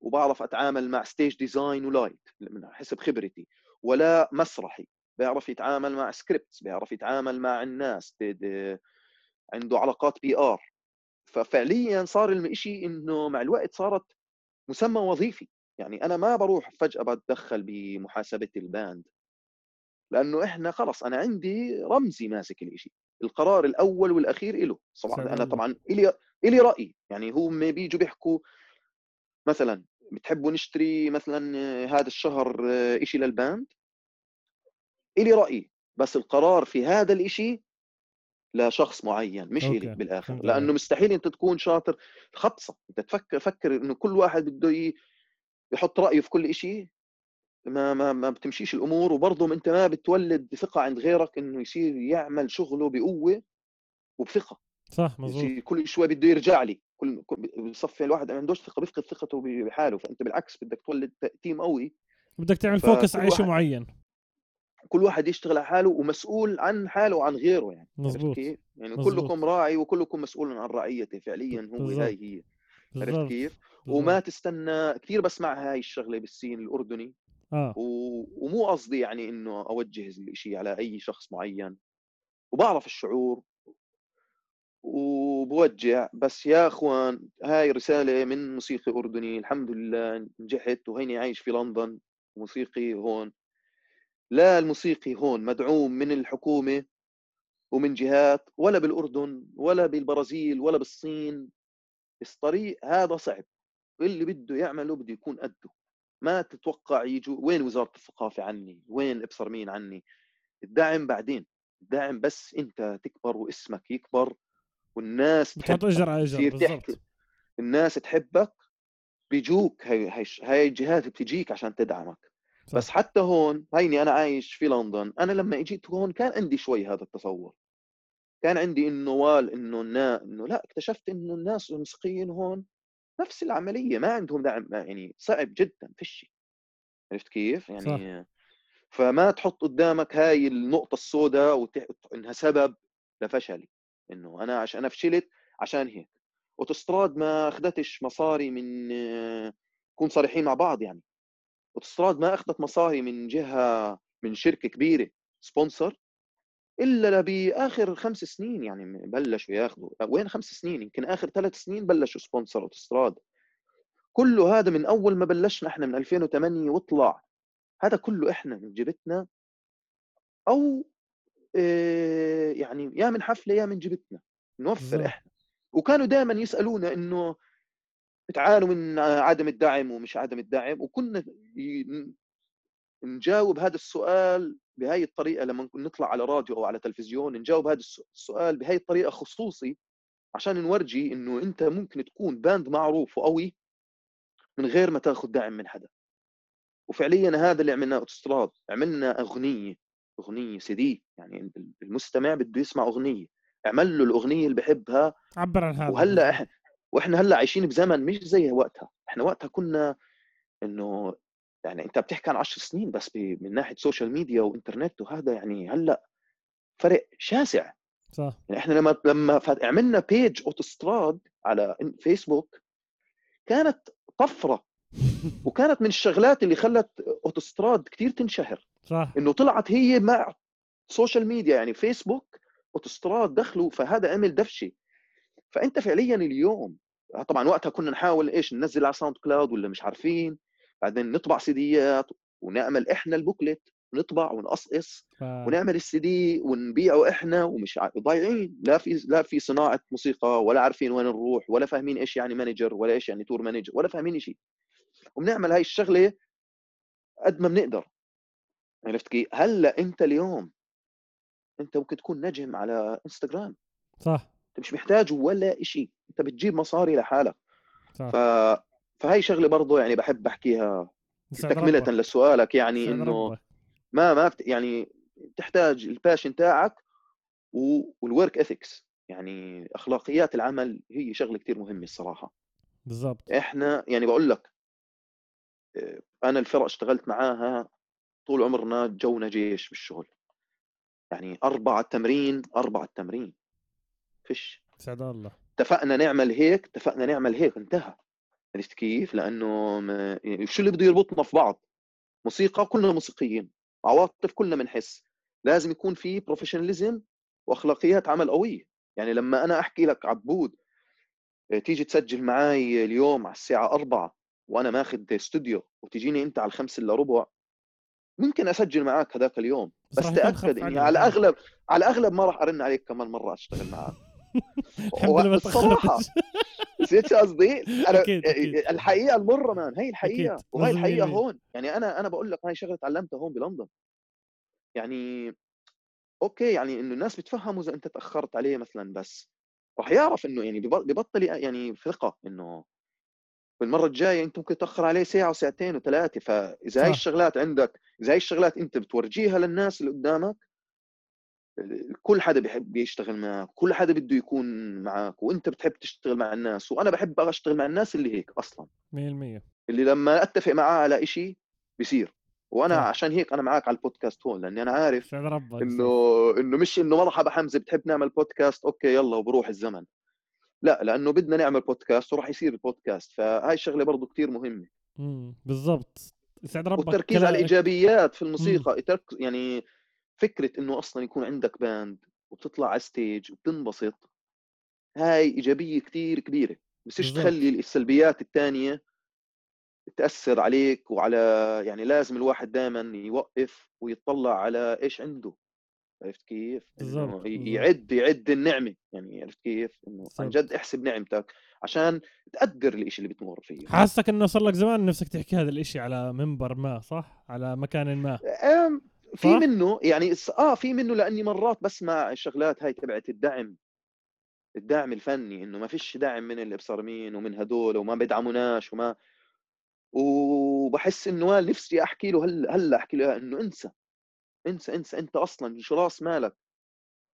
وبعرف أتعامل مع stage design و light من حسب خبرتي. ولا مسرحي بيعرف يتعامل مع scripts بيعرف يتعامل مع الناس عنده علاقات PR ففعليا صار الشيء إنه مع الوقت صارت مسمى وظيفي. يعني أنا ما بروح فجأة بتدخل بمحاسبة ال band لأنه إحنا خلص أنا عندي رمزي ماسك الشيء القرار الأول والأخير له طبعا أنا طبعا إلي إلي راي يعني هم بيجوا بيحكوا مثلا بتحبوا نشتري مثلا هذا الشهر شيء لل band؟ إلي راي بس القرار في هذا الشيء لشخص معين مش الي بالآخر. لأنه مستحيل أنت تكون شاطر. خطصه أنت تفكر فكر إنه كل واحد بده يحط رأيه في كل شيء ما ما ما بتمشيش الأمور وبرضه أنت ما بتولد ثقه عند غيرك إنه يصير يعمل شغله بقوة وبثقة. صح مظبوط كل شوي بده يرجع لي. كل بصفي الواحد ما عندوش ثقة بيفقد ثقته بحاله. فأنت بالعكس بدك تولد team قوي. بدك تعمل focus على شيء معين. كل واحد يشتغل على حاله ومسؤول عن حاله وعن غيره يعني مزبوط كيف؟ يعني مزبوط. كلكم راعي وكلكم مسؤول عن رعيته فعليا هو هاي هي عرفت كيف؟ وما تستنى كثير بسمع هاي الشغلة بال scene الأردني آه. و... ومو قصدي يعني إنه أوجه الشيء على أي شخص معين وبعرف الشعور وبوجع بس يا أخوان هاي رسالة من موسيقي أردني الحمد لله نجحت وهيني عايش في لندن موسيقي هون لا الموسيقي هون مدعوم من الحكومة ومن جهات ولا بالأردن ولا بالبرازيل ولا بالصين. الطريق هذا صعب. اللي بده يعمله بده يكون قده. ما تتوقع يجوا وين وزارة الثقافة عني؟ وين ابصر مين عني؟ الدعم بعدين. الدعم بس أنت تكبر واسمك يكبر والناس تحط أجر على أجر الناس تحبك بيجوك هاي هاي الجهات بتجيك عشان تدعمك. صح. بس حتى هون هيني أنا عايش في لندن أنا لما إجيت هون كان عندي شوي هذا التصور كان عندي إنه وال إنه إنه لا اكتشفت إنه الناس الموسيقيين هون نفس العملية ما عندهم دعم يعني صعب جدا فشي عرفت كيف؟ يعني صح. فما تحط قدامك هاي النقطة السوداء وتح... إنها سبب لفشلي إنه أنا عشان أنا فشلت عشان هيك أوتوستراد ما أخذتش مصاري من نكون صريحين مع بعض يعني اوتوستراد ما أخذت مصاري من جهة من شركة كبيرة sponsor إلا باخر خمس سنين يعني بلشوا ياخذوا. وين خمس سنين؟ يمكن آخر ثلاث سنين بلشوا sponsor اوتوستراد كله هذا من أول ما بلشنا إحنا من 2008 وطلع هذا كله إحنا من جبتنا. أو آه، يعني يا من حفلة يا من جبتنا. نوفر إحنا. وكانوا دائما يسألونا إنه بتعانوا من عدم الدعم ومش عدم الدعم وكنا نجاوب هذا السؤال بهاي الطريقة لما نطلع على راديو أو على تلفزيون نجاوب هذا السؤال بهاي الطريقة خصوصي عشان نورجي إنه أنت ممكن تكون باند معروف وقوي من غير ما تاخذ دعم من حدا. وفعليا هذا اللي عملناه اوتستراد عملنا أغنية أغنية سي دي يعني المستمع بده يسمع أغنية. اعمل له الأغنية اللي بحبها. عبر عن هذا. وهلأ إحنا وإحنا هلأ عايشين بزمن مش زي وقتها. إحنا وقتها كنا إنه يعني أنت بتحكي عن 10 سنين بس من ناحية social media وإنترنت وهذا يعني هلأ فرق شاسع. صح. يعني إحنا لما لما عملنا page اوتوستراد على فيسبوك كانت طفرة. وكانت من الشغلات اللي خلت اوتوستراد كثير تنشهر. صح. إنه طلعت هي مع social media يعني فيسبوك اوتوستراد دخلوا فهذا عمل دفشه فأنت فعليا اليوم طبعا وقتها كنا نحاول إيش ننزل على SoundCloud ولا مش عارفين. بعدين نطبع سيديات ونعمل إحنا ال booklet نطبع ونقصقص ف... ونعمل السي دي ونبيعه إحنا ومش ضايعين لا في لا في صناعة موسيقى ولا عارفين وين نروح ولا فاهمين إيش يعني manager ولا إيش يعني tour manager ولا فاهمين شيء. وبنعمل هاي الشغلة قد ما بنقدر. عرفت كيف؟ هلأ أنت اليوم أنت ممكن تكون نجم على انستغرام صح. أنت مش محتاج ولا شيء أنت بتجيب مصاري لحالك. صح. ف... فهي شغلة برضه يعني بحب أحكيها تكملة لسؤالك. يعني إنه ما ما بت... يعني تحتاج ال passion تاعك وال work ethics يعني أخلاقيات العمل هي شغلة كثير مهمة الصراحة. بالضبط. إحنا يعني بقول لك آه، أنا الفرق اشتغلت معاها طول عمرنا جونا جيش بالشغل. يعني أربعة تمرين أربعة تمرين. فيش. سعد الله. اتفقنا نعمل هيك اتفقنا نعمل هيك انتهى. عرفت كيف؟ لأنه يعني شو اللي بده يربطنا في بعض؟ موسيقى كلنا موسيقيين عواطف كلنا بنحس. لازم يكون في بروفيشناليزم وأخلاقيات عمل قوية. يعني لما أنا أحكي لك عبود آه، تيجي تسجل معي اليوم على الساعة 4 وأنا ماخذ استوديو وتجيني أنت على الخمسة إلا ربع ممكن أسجل معك هذاك اليوم. بس تأكد إني على الاغلب على الاغلب ما راح أرن عليك كمان مرة أشتغل معك الحمد لله الصراحه نسيت قصدي؟ أنا أكيد أكيد. الحقيقة المرة مان هي الحقيقة أكيد. وهي الحقيقة هون يعني أنا أنا بقول لك هاي شغلة تعلمتها هون بلندن يعني أوكي يعني إنه الناس بتفهموا إذا أنت تأخرت عليه مثلا بس راح يعرف إنه يعني ببطل يعني ثقة إنه بالمرة الجاية أنت ممكن تأخر عليه ساعة وساعتين وثلاثة فإذا هاي. الشغلات عندك إذا هاي الشغلات أنت بتورجيها للناس اللي قدامك كل حدا بيحب يشتغل معك كل حدا بده يكون معك وانت بتحب تشتغل مع الناس وأنا بحب أشتغل مع الناس اللي هيك أصلا. 100% اللي لما أتفق معاه على إشي بيصير. وأنا صح. عشان هيك أنا معك على البودكاست هون لأني أنا عارف إنه إنه مش إنه مرحبا حمزة بتحب نعمل بودكاست okay يلا وبروح الزمن. لا لأنه بدنا نعمل بودكاست وراح يصير البودكاست فهاي الشغله برضو كتير مهمة. مم، بالضبط. يسعد ربك والتركيز كلا- على الإيجابيات في الموسيقى يعني فكرة إنه أصلا يكون عندك band وبتطلع على stage وبتنبسط هاي إيجابية كتير كبيرة بس. تخلي السلبيات الثانية تأثر عليك وعلى يعني لازم الواحد دائما يوقف ويطلع على إيش عنده عرفت كيف؟ بالضبط،. ي- يعد يعد النعمة يعني عرفت كيف؟ إنه عن. جد احسب نعمتك عشان تقدر الإشي اللي بتمر فيه حاسك إنه صار لك زمان نفسك تحكي هذا الإشي على منبر ما صح على مكان ما في؟ منه يعني آه في منه لأني مرات بسمع الشغلات هاي تبعت الدعم الدعم الفني إنه ما فيش دعم من الابصر مين ومن هدول وما بدعموناش وما وبحس إنه نفسي أحكي له هلا هلا أحكي له؟ إنه انسى انسى انسى أنت أصلا شو راس مالك.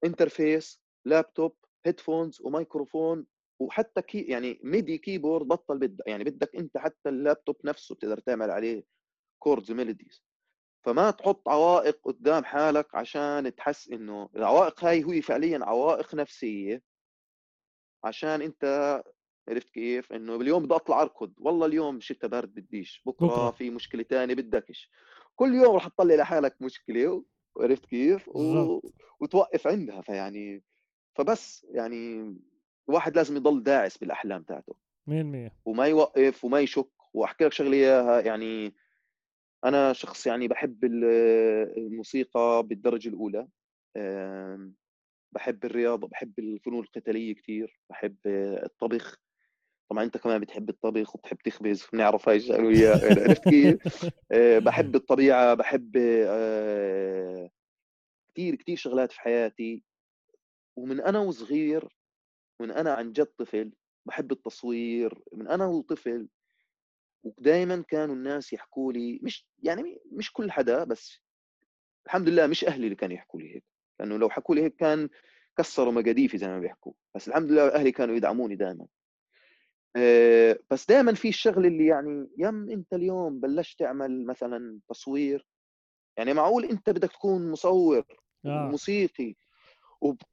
interface لابتوب headphones وميكروفون وحتى key يعني MIDI keyboard بطل بدك يعني بدك أنت حتى اللابتوب نفسه بتقدر تعمل عليه chords و melodies فما تحط عوائق قدام حالك عشان تحس إنه العوائق هاي هي فعليا عوائق نفسية. عشان أنت عرفت كيف؟ إنه باليوم بدي أطلع أركض. والله اليوم شتاء برد بديش. بكرة, بكرة. في مشكلة ثانية بدكش كل يوم رح تطلع لحالك مشكلة عرفت كيف؟ و... وتوقف عندها. فيعني فبس يعني الواحد لازم يضل داعس بالأحلام تاعته. 100% وما يوقف وما يشك. وأحكي لك شغلة إياها يعني أنا شخص يعني بحب ال- الموسيقى بالدرجة الأولى أم، بحب الرياضة بحب الفنون القتالية كثير بحب الطبخ طبعا أنت كمان بتحب الطبخ وبتحب تخبز بنعرف هاي الشغله وياه عرفت كيف؟ أه، بحب الطبيعة بحب أه، كثير كثير شغلات في حياتي ومن أنا وصغير من أنا عن جد طفل بحب التصوير من أنا وطفل ودائما كانوا الناس يحكوا لي مش يعني مش كل حدا بس الحمد لله مش أهلي اللي كانوا يحكوا لي هيك لأنه لو حكوا لي هيك كان كسروا مقاديفي زي ما بيحكوا بس الحمد لله أهلي كانوا يدعموني دائما بس دائما في الشغله اللي يعني يم أنت اليوم بلشت تعمل مثلا تصوير يعني معقول أنت بدك تكون مصور آه. موسيقي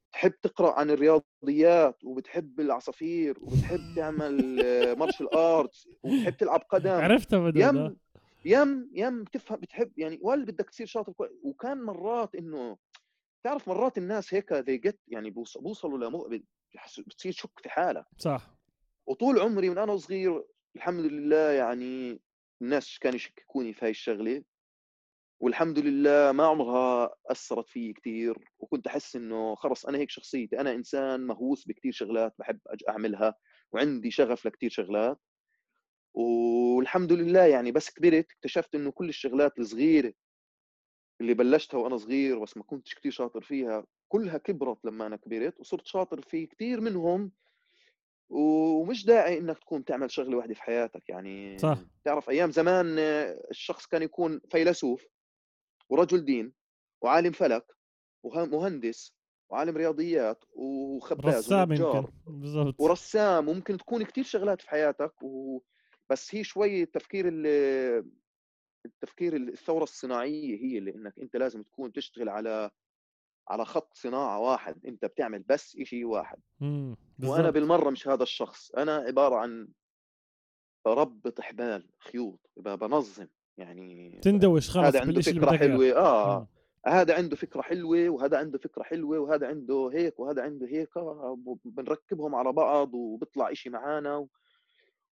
وبتحب تقرأ عن الرياضيات وبتحب العصافير وبتحب تعمل مارشال ارتس وبتحب تلعب قدم. عرفتها بدل يم يم يم بتفهم بتحب يعني ولا بدك تصير شاطر كويس وكان مرات إنه تعرف مرات الناس هيك they get يعني بوص- بوصلوا لمو بتصير تشك في حالك. صح. وطول عمري من أنا صغير الحمد لله يعني الناس كانوا يشككوني في هاي الشغلة. والحمد لله ما عمرها أثرت فيي كثير وكنت أحس إنه خلص أنا هيك شخصيتي أنا إنسان مهووس بكثير شغلات بحب أعملها وعندي شغف لكثير شغلات. والحمد لله يعني بس كبرت اكتشفت إنه كل الشغلات الصغيرة اللي بلشتها وأنا صغير بس ما كنتش كثير شاطر فيها كلها كبرت لما أنا كبرت وصرت شاطر في كثير منهم. ومش داعي إنك تكون تعمل شغلة واحدة في حياتك يعني. صح. تعرف أيام زمان الشخص كان يكون فيلسوف. ورجل دين وعالم فلك ومهندس وعالم رياضيات وخباز رسام يمكن. بالضبط. ورسام وممكن تكون كثير شغلات في حياتك و... بس هي شوي التفكير اللي التفكير الثورة الصناعية هي اللي إنك أنت لازم تكون تشتغل على على خط صناعة واحد. أنت بتعمل بس شيء واحد. وأنا. بالمرة مش هذا الشخص. أنا عبارة عن بربط حبال خيوط بنظم. يعني تندوش خلص هذا عنده فكرة. حلوة آه مم. هذا عنده فكرة حلوة وهذا عنده فكرة حلوة وهذا عنده هيك وهذا عنده هيك آه، بنركبهم على بعض وبيطلع إشي معانا و...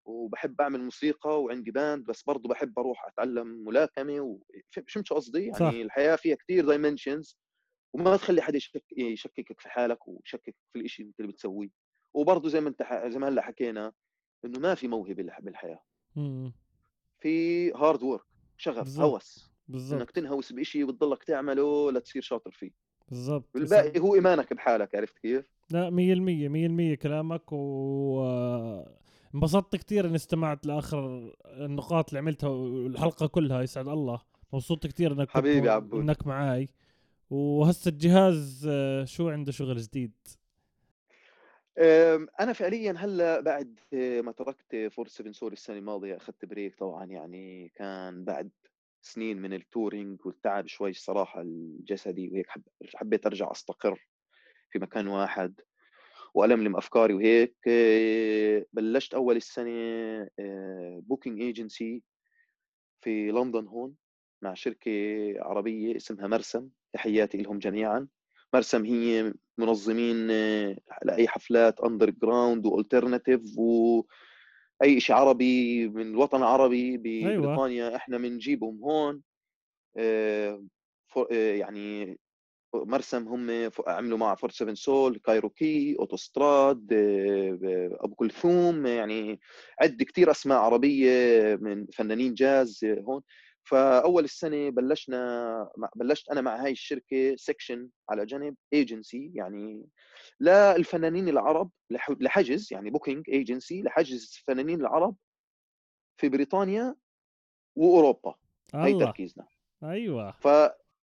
وبحب أعمل موسيقى وعندي باند بس برضه بحب أروح أتعلم ملاكمة و... فهمت شو قصدي؟ يعني صح. الحياة فيها كثير dimensions وما تخلي حدا يشك... يشككك في حالك ويشكك في الإشي اللي بتسويه وبرضه زي ما أنت ح... زي ما هلأ حكينا إنه ما في موهبة بالح- بالحياة. في hard work شغف بالضبط. هوس. إنك بالضبط. تنهوس بشيء وبتضلك تعمله لتصير شاطر فيه. بالضبط والباقي هو إيمانك بحالك عرفت كيف؟ لا مية المية مية المية كلامك و انبسطت كثير إني استمعت لآخر النقاط اللي عملتها والحلقة كلها يسعد الله. مبسوط كثير إنك حبيبي عبود. إنك معاي. وهسه الجهاز آه، شو عنده شغل جديد؟ أنا فعليا هلأ بعد ما تركت 47Soul السنة الماضية أخذت break طبعا يعني كان بعد سنين من ال touring والتعب شوي الصراحة الجسدي وهيك حبيت أرجع أستقر في مكان واحد وألملم أفكاري وهيك. بلشت أول السنة booking agency في لندن هون مع شركة عربية اسمها مرسم تحياتي لهم جميعا. مرسم هي منظمين لاي حفلات underground و alternative واي شيء عربي من الوطن العربي ببريطانيا أيوة. إحنا بنجيبهم هون يعني مرسم هم عملوا مع 47Soul كايروكي أوتوستراد أبو كلثوم يعني عد كثير أسماء عربية من فنانين جاز هون فأول السنة بلشنا بلشت أنا مع هاي الشركة section على جنب ايجنسي يعني للفنانين العرب لحجز يعني booking agency لحجز الفنانين العرب في بريطانيا وأوروبا الله. هي تركيزنا. أيوه. ف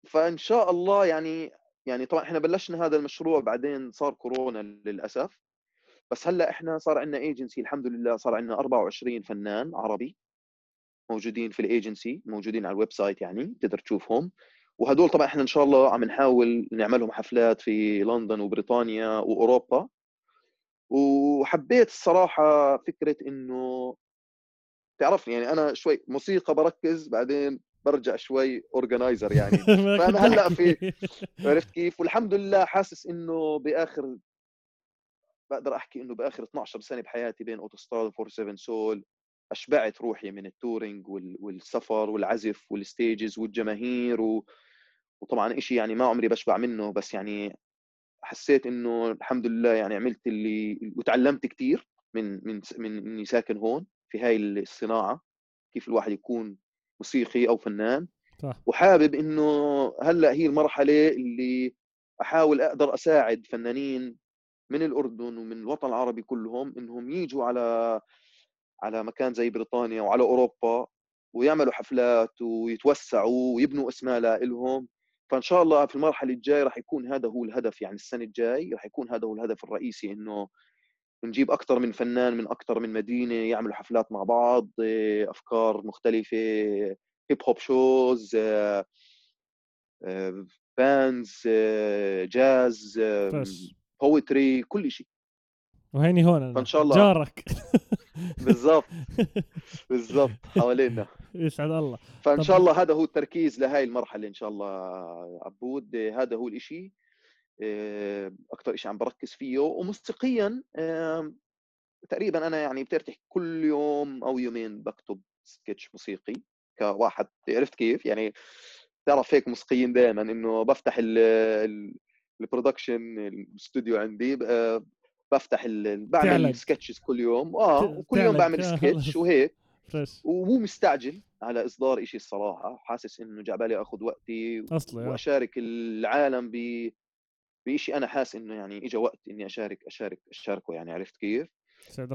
فإن شاء الله يعني يعني طبعا إحنا بلشنا هذا المشروع بعدين صار كورونا للأسف بس هلأ إحنا صار عندنا ايجنسي الحمد لله صار عندنا 24 فنان عربي. موجودين في الإيجنسي موجودين على ال website يعني تقدر تشوفهم. وهدول طبعا إحنا إن شاء الله عم نحاول نعملهم حفلات في لندن وبريطانيا وأوروبا. وحبيت الصراحة فكرة إنه تعرفني يعني أنا شوي موسيقى بركز بعدين برجع شوي organizer يعني. فأنا هلأ في عرفت كيف؟ والحمد لله حاسس إنه باخر بقدر أحكي إنه بآخر 12 سنة بحياتي بين اوتوستراد 47Soul أشبعت روحي من ال touring والسفر والعزف وال stages والجماهير و... وطبعا إشي يعني ما عمري بشبع منه بس يعني حسيت إنه الحمد لله يعني عملت اللي وتعلمت كثير من من من إني ساكن هون في هاي الصناعة كيف الواحد يكون موسيقي أو فنان صح. وحابب إنه هلأ هي المرحلة اللي أحاول أقدر أساعد فنانين من الأردن ومن الوطن العربي كلهم إنهم يجوا على على مكان زي بريطانيا وعلى أوروبا ويعملوا حفلات ويتوسعوا ويبنوا أسماء لهم فإن شاء الله في المرحلة الجاية راح يكون هذا هو الهدف يعني السنة الجاي راح يكون هذا هو الهدف الرئيسي إنه نجيب أكثر من فنان من أكثر من مدينة يعملوا حفلات مع بعض أفكار مختلفة هيب هوب شوز bands jazz poetry كل شيء. وهيني هون. فإن شاء الله جارك. بالضبط. بالضبط. حوالينا. يسعد الله. فإن شاء الله هذا هو التركيز لهي المرحلة إن شاء الله عبود. هذا هو الإشي أكثر شيء عم بركز فيه. وموسيقيا تقريبا أنا يعني بترتاح كل يوم أو يومين بكتب سكتش موسيقي كواحد. عرفت كيف؟ يعني تعرف هيك موسيقيين دائما إنه بفتح ال production الاستوديو عندي بفتح بعمل sketches كل يوم. آه وكل يوم بعمل سكتش وهيك. ومو مستعجل على إصدار شيء الصراحة. حاسس إنه جاي عبالي أخذ وقتي اصلي آه. وأشارك العالم ب بشيء أنا حاسس إنه يعني اجى وقت إني أشارك أشارك أشاركه يعني عرفت كيف؟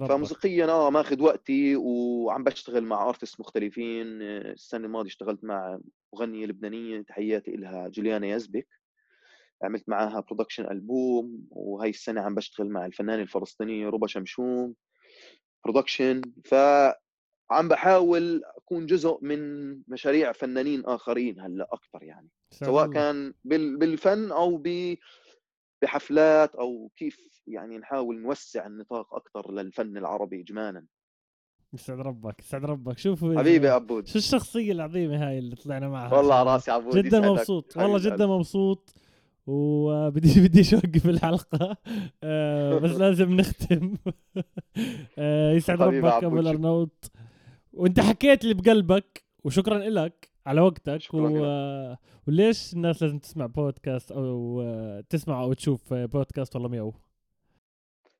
فموسيقيا آه ماخذ وقتي وعم بشتغل مع artist مختلفين. السنة الماضية اشتغلت مع مغنية لبنانية تحياتي لها جوليانا يزبك. عملت معاها production ألبوم وهي السنة عم بشتغل مع الفنانة الفلسطينية ربا شمشوم production ف عم بحاول أكون جزء من مشاريع فنانين آخرين هلأ أكثر يعني. سواء كان بالفن أو بحفلات أو كيف يعني نحاول نوسع النطاق أكثر للفن العربي اجمالا. يسعد ربك يسعد ربك. شوف حبيبي عبود. شو الشخصية العظيمة هاي اللي طلعنا معها. والله راسي عبود جدا مبسوط والله جدا مبسوط. وبدي بديش أوقف الحلقة. آه بس لازم نختم. آه يسعد ربك أبو الأرنوط. وأنت حكيت اللي بقلبك وشكرا لك على وقتك. و... وليش الناس لازم تسمع بودكاست أو تسمع أو تشوف بودكاست؟ والله ميو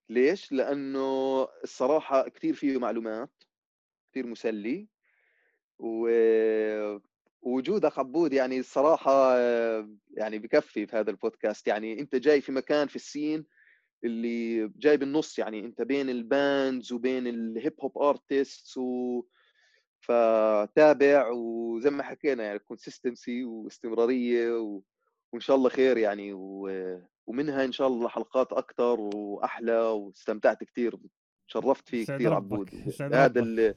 ليش؟ لأنه الصراحة كثير فيه معلومات كثير مسلي. و وجودك عبود يعني الصراحة يعني بكفي في هذا البودكاست. يعني أنت جاي في مكان في ال scene اللي جاي بالنص يعني أنت بين ال bands وبين ال hip hop artists و فتابع وزي ما حكينا يعني consistency واستمرارية و... وإن شاء الله خير يعني. و... ومنها إن شاء الله حلقات أكثر وأحلى واستمتعت كثير شرفت فيه كثير عبود. هذا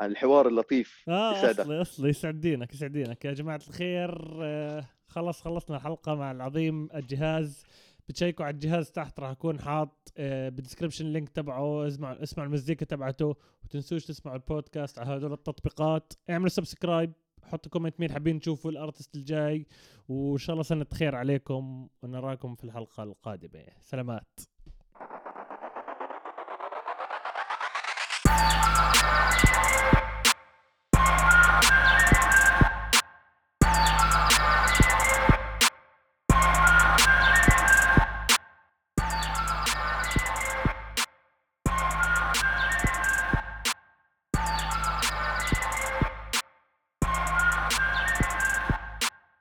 ال... الحوار اللطيف آه يسعدك. اصلي اصلي يسعد دينك يسعد دينك يا جماعة الخير. آه خلص خلصنا الحلقة مع العظيم الجهاز. بتشيكوا على الجهاز تحت راح أكون حاط آه بال description ال link تبعه. اسمع اسمع المزيكا تبعته وتنسوش تسمعوا البودكاست على هذول التطبيقات. اعملوا subscribe حطوا comment مين حابين تشوفوا ال artist الجاي. وإن شاء الله سنة خير عليكم ونراكم في الحلقة القادمة. سلامات.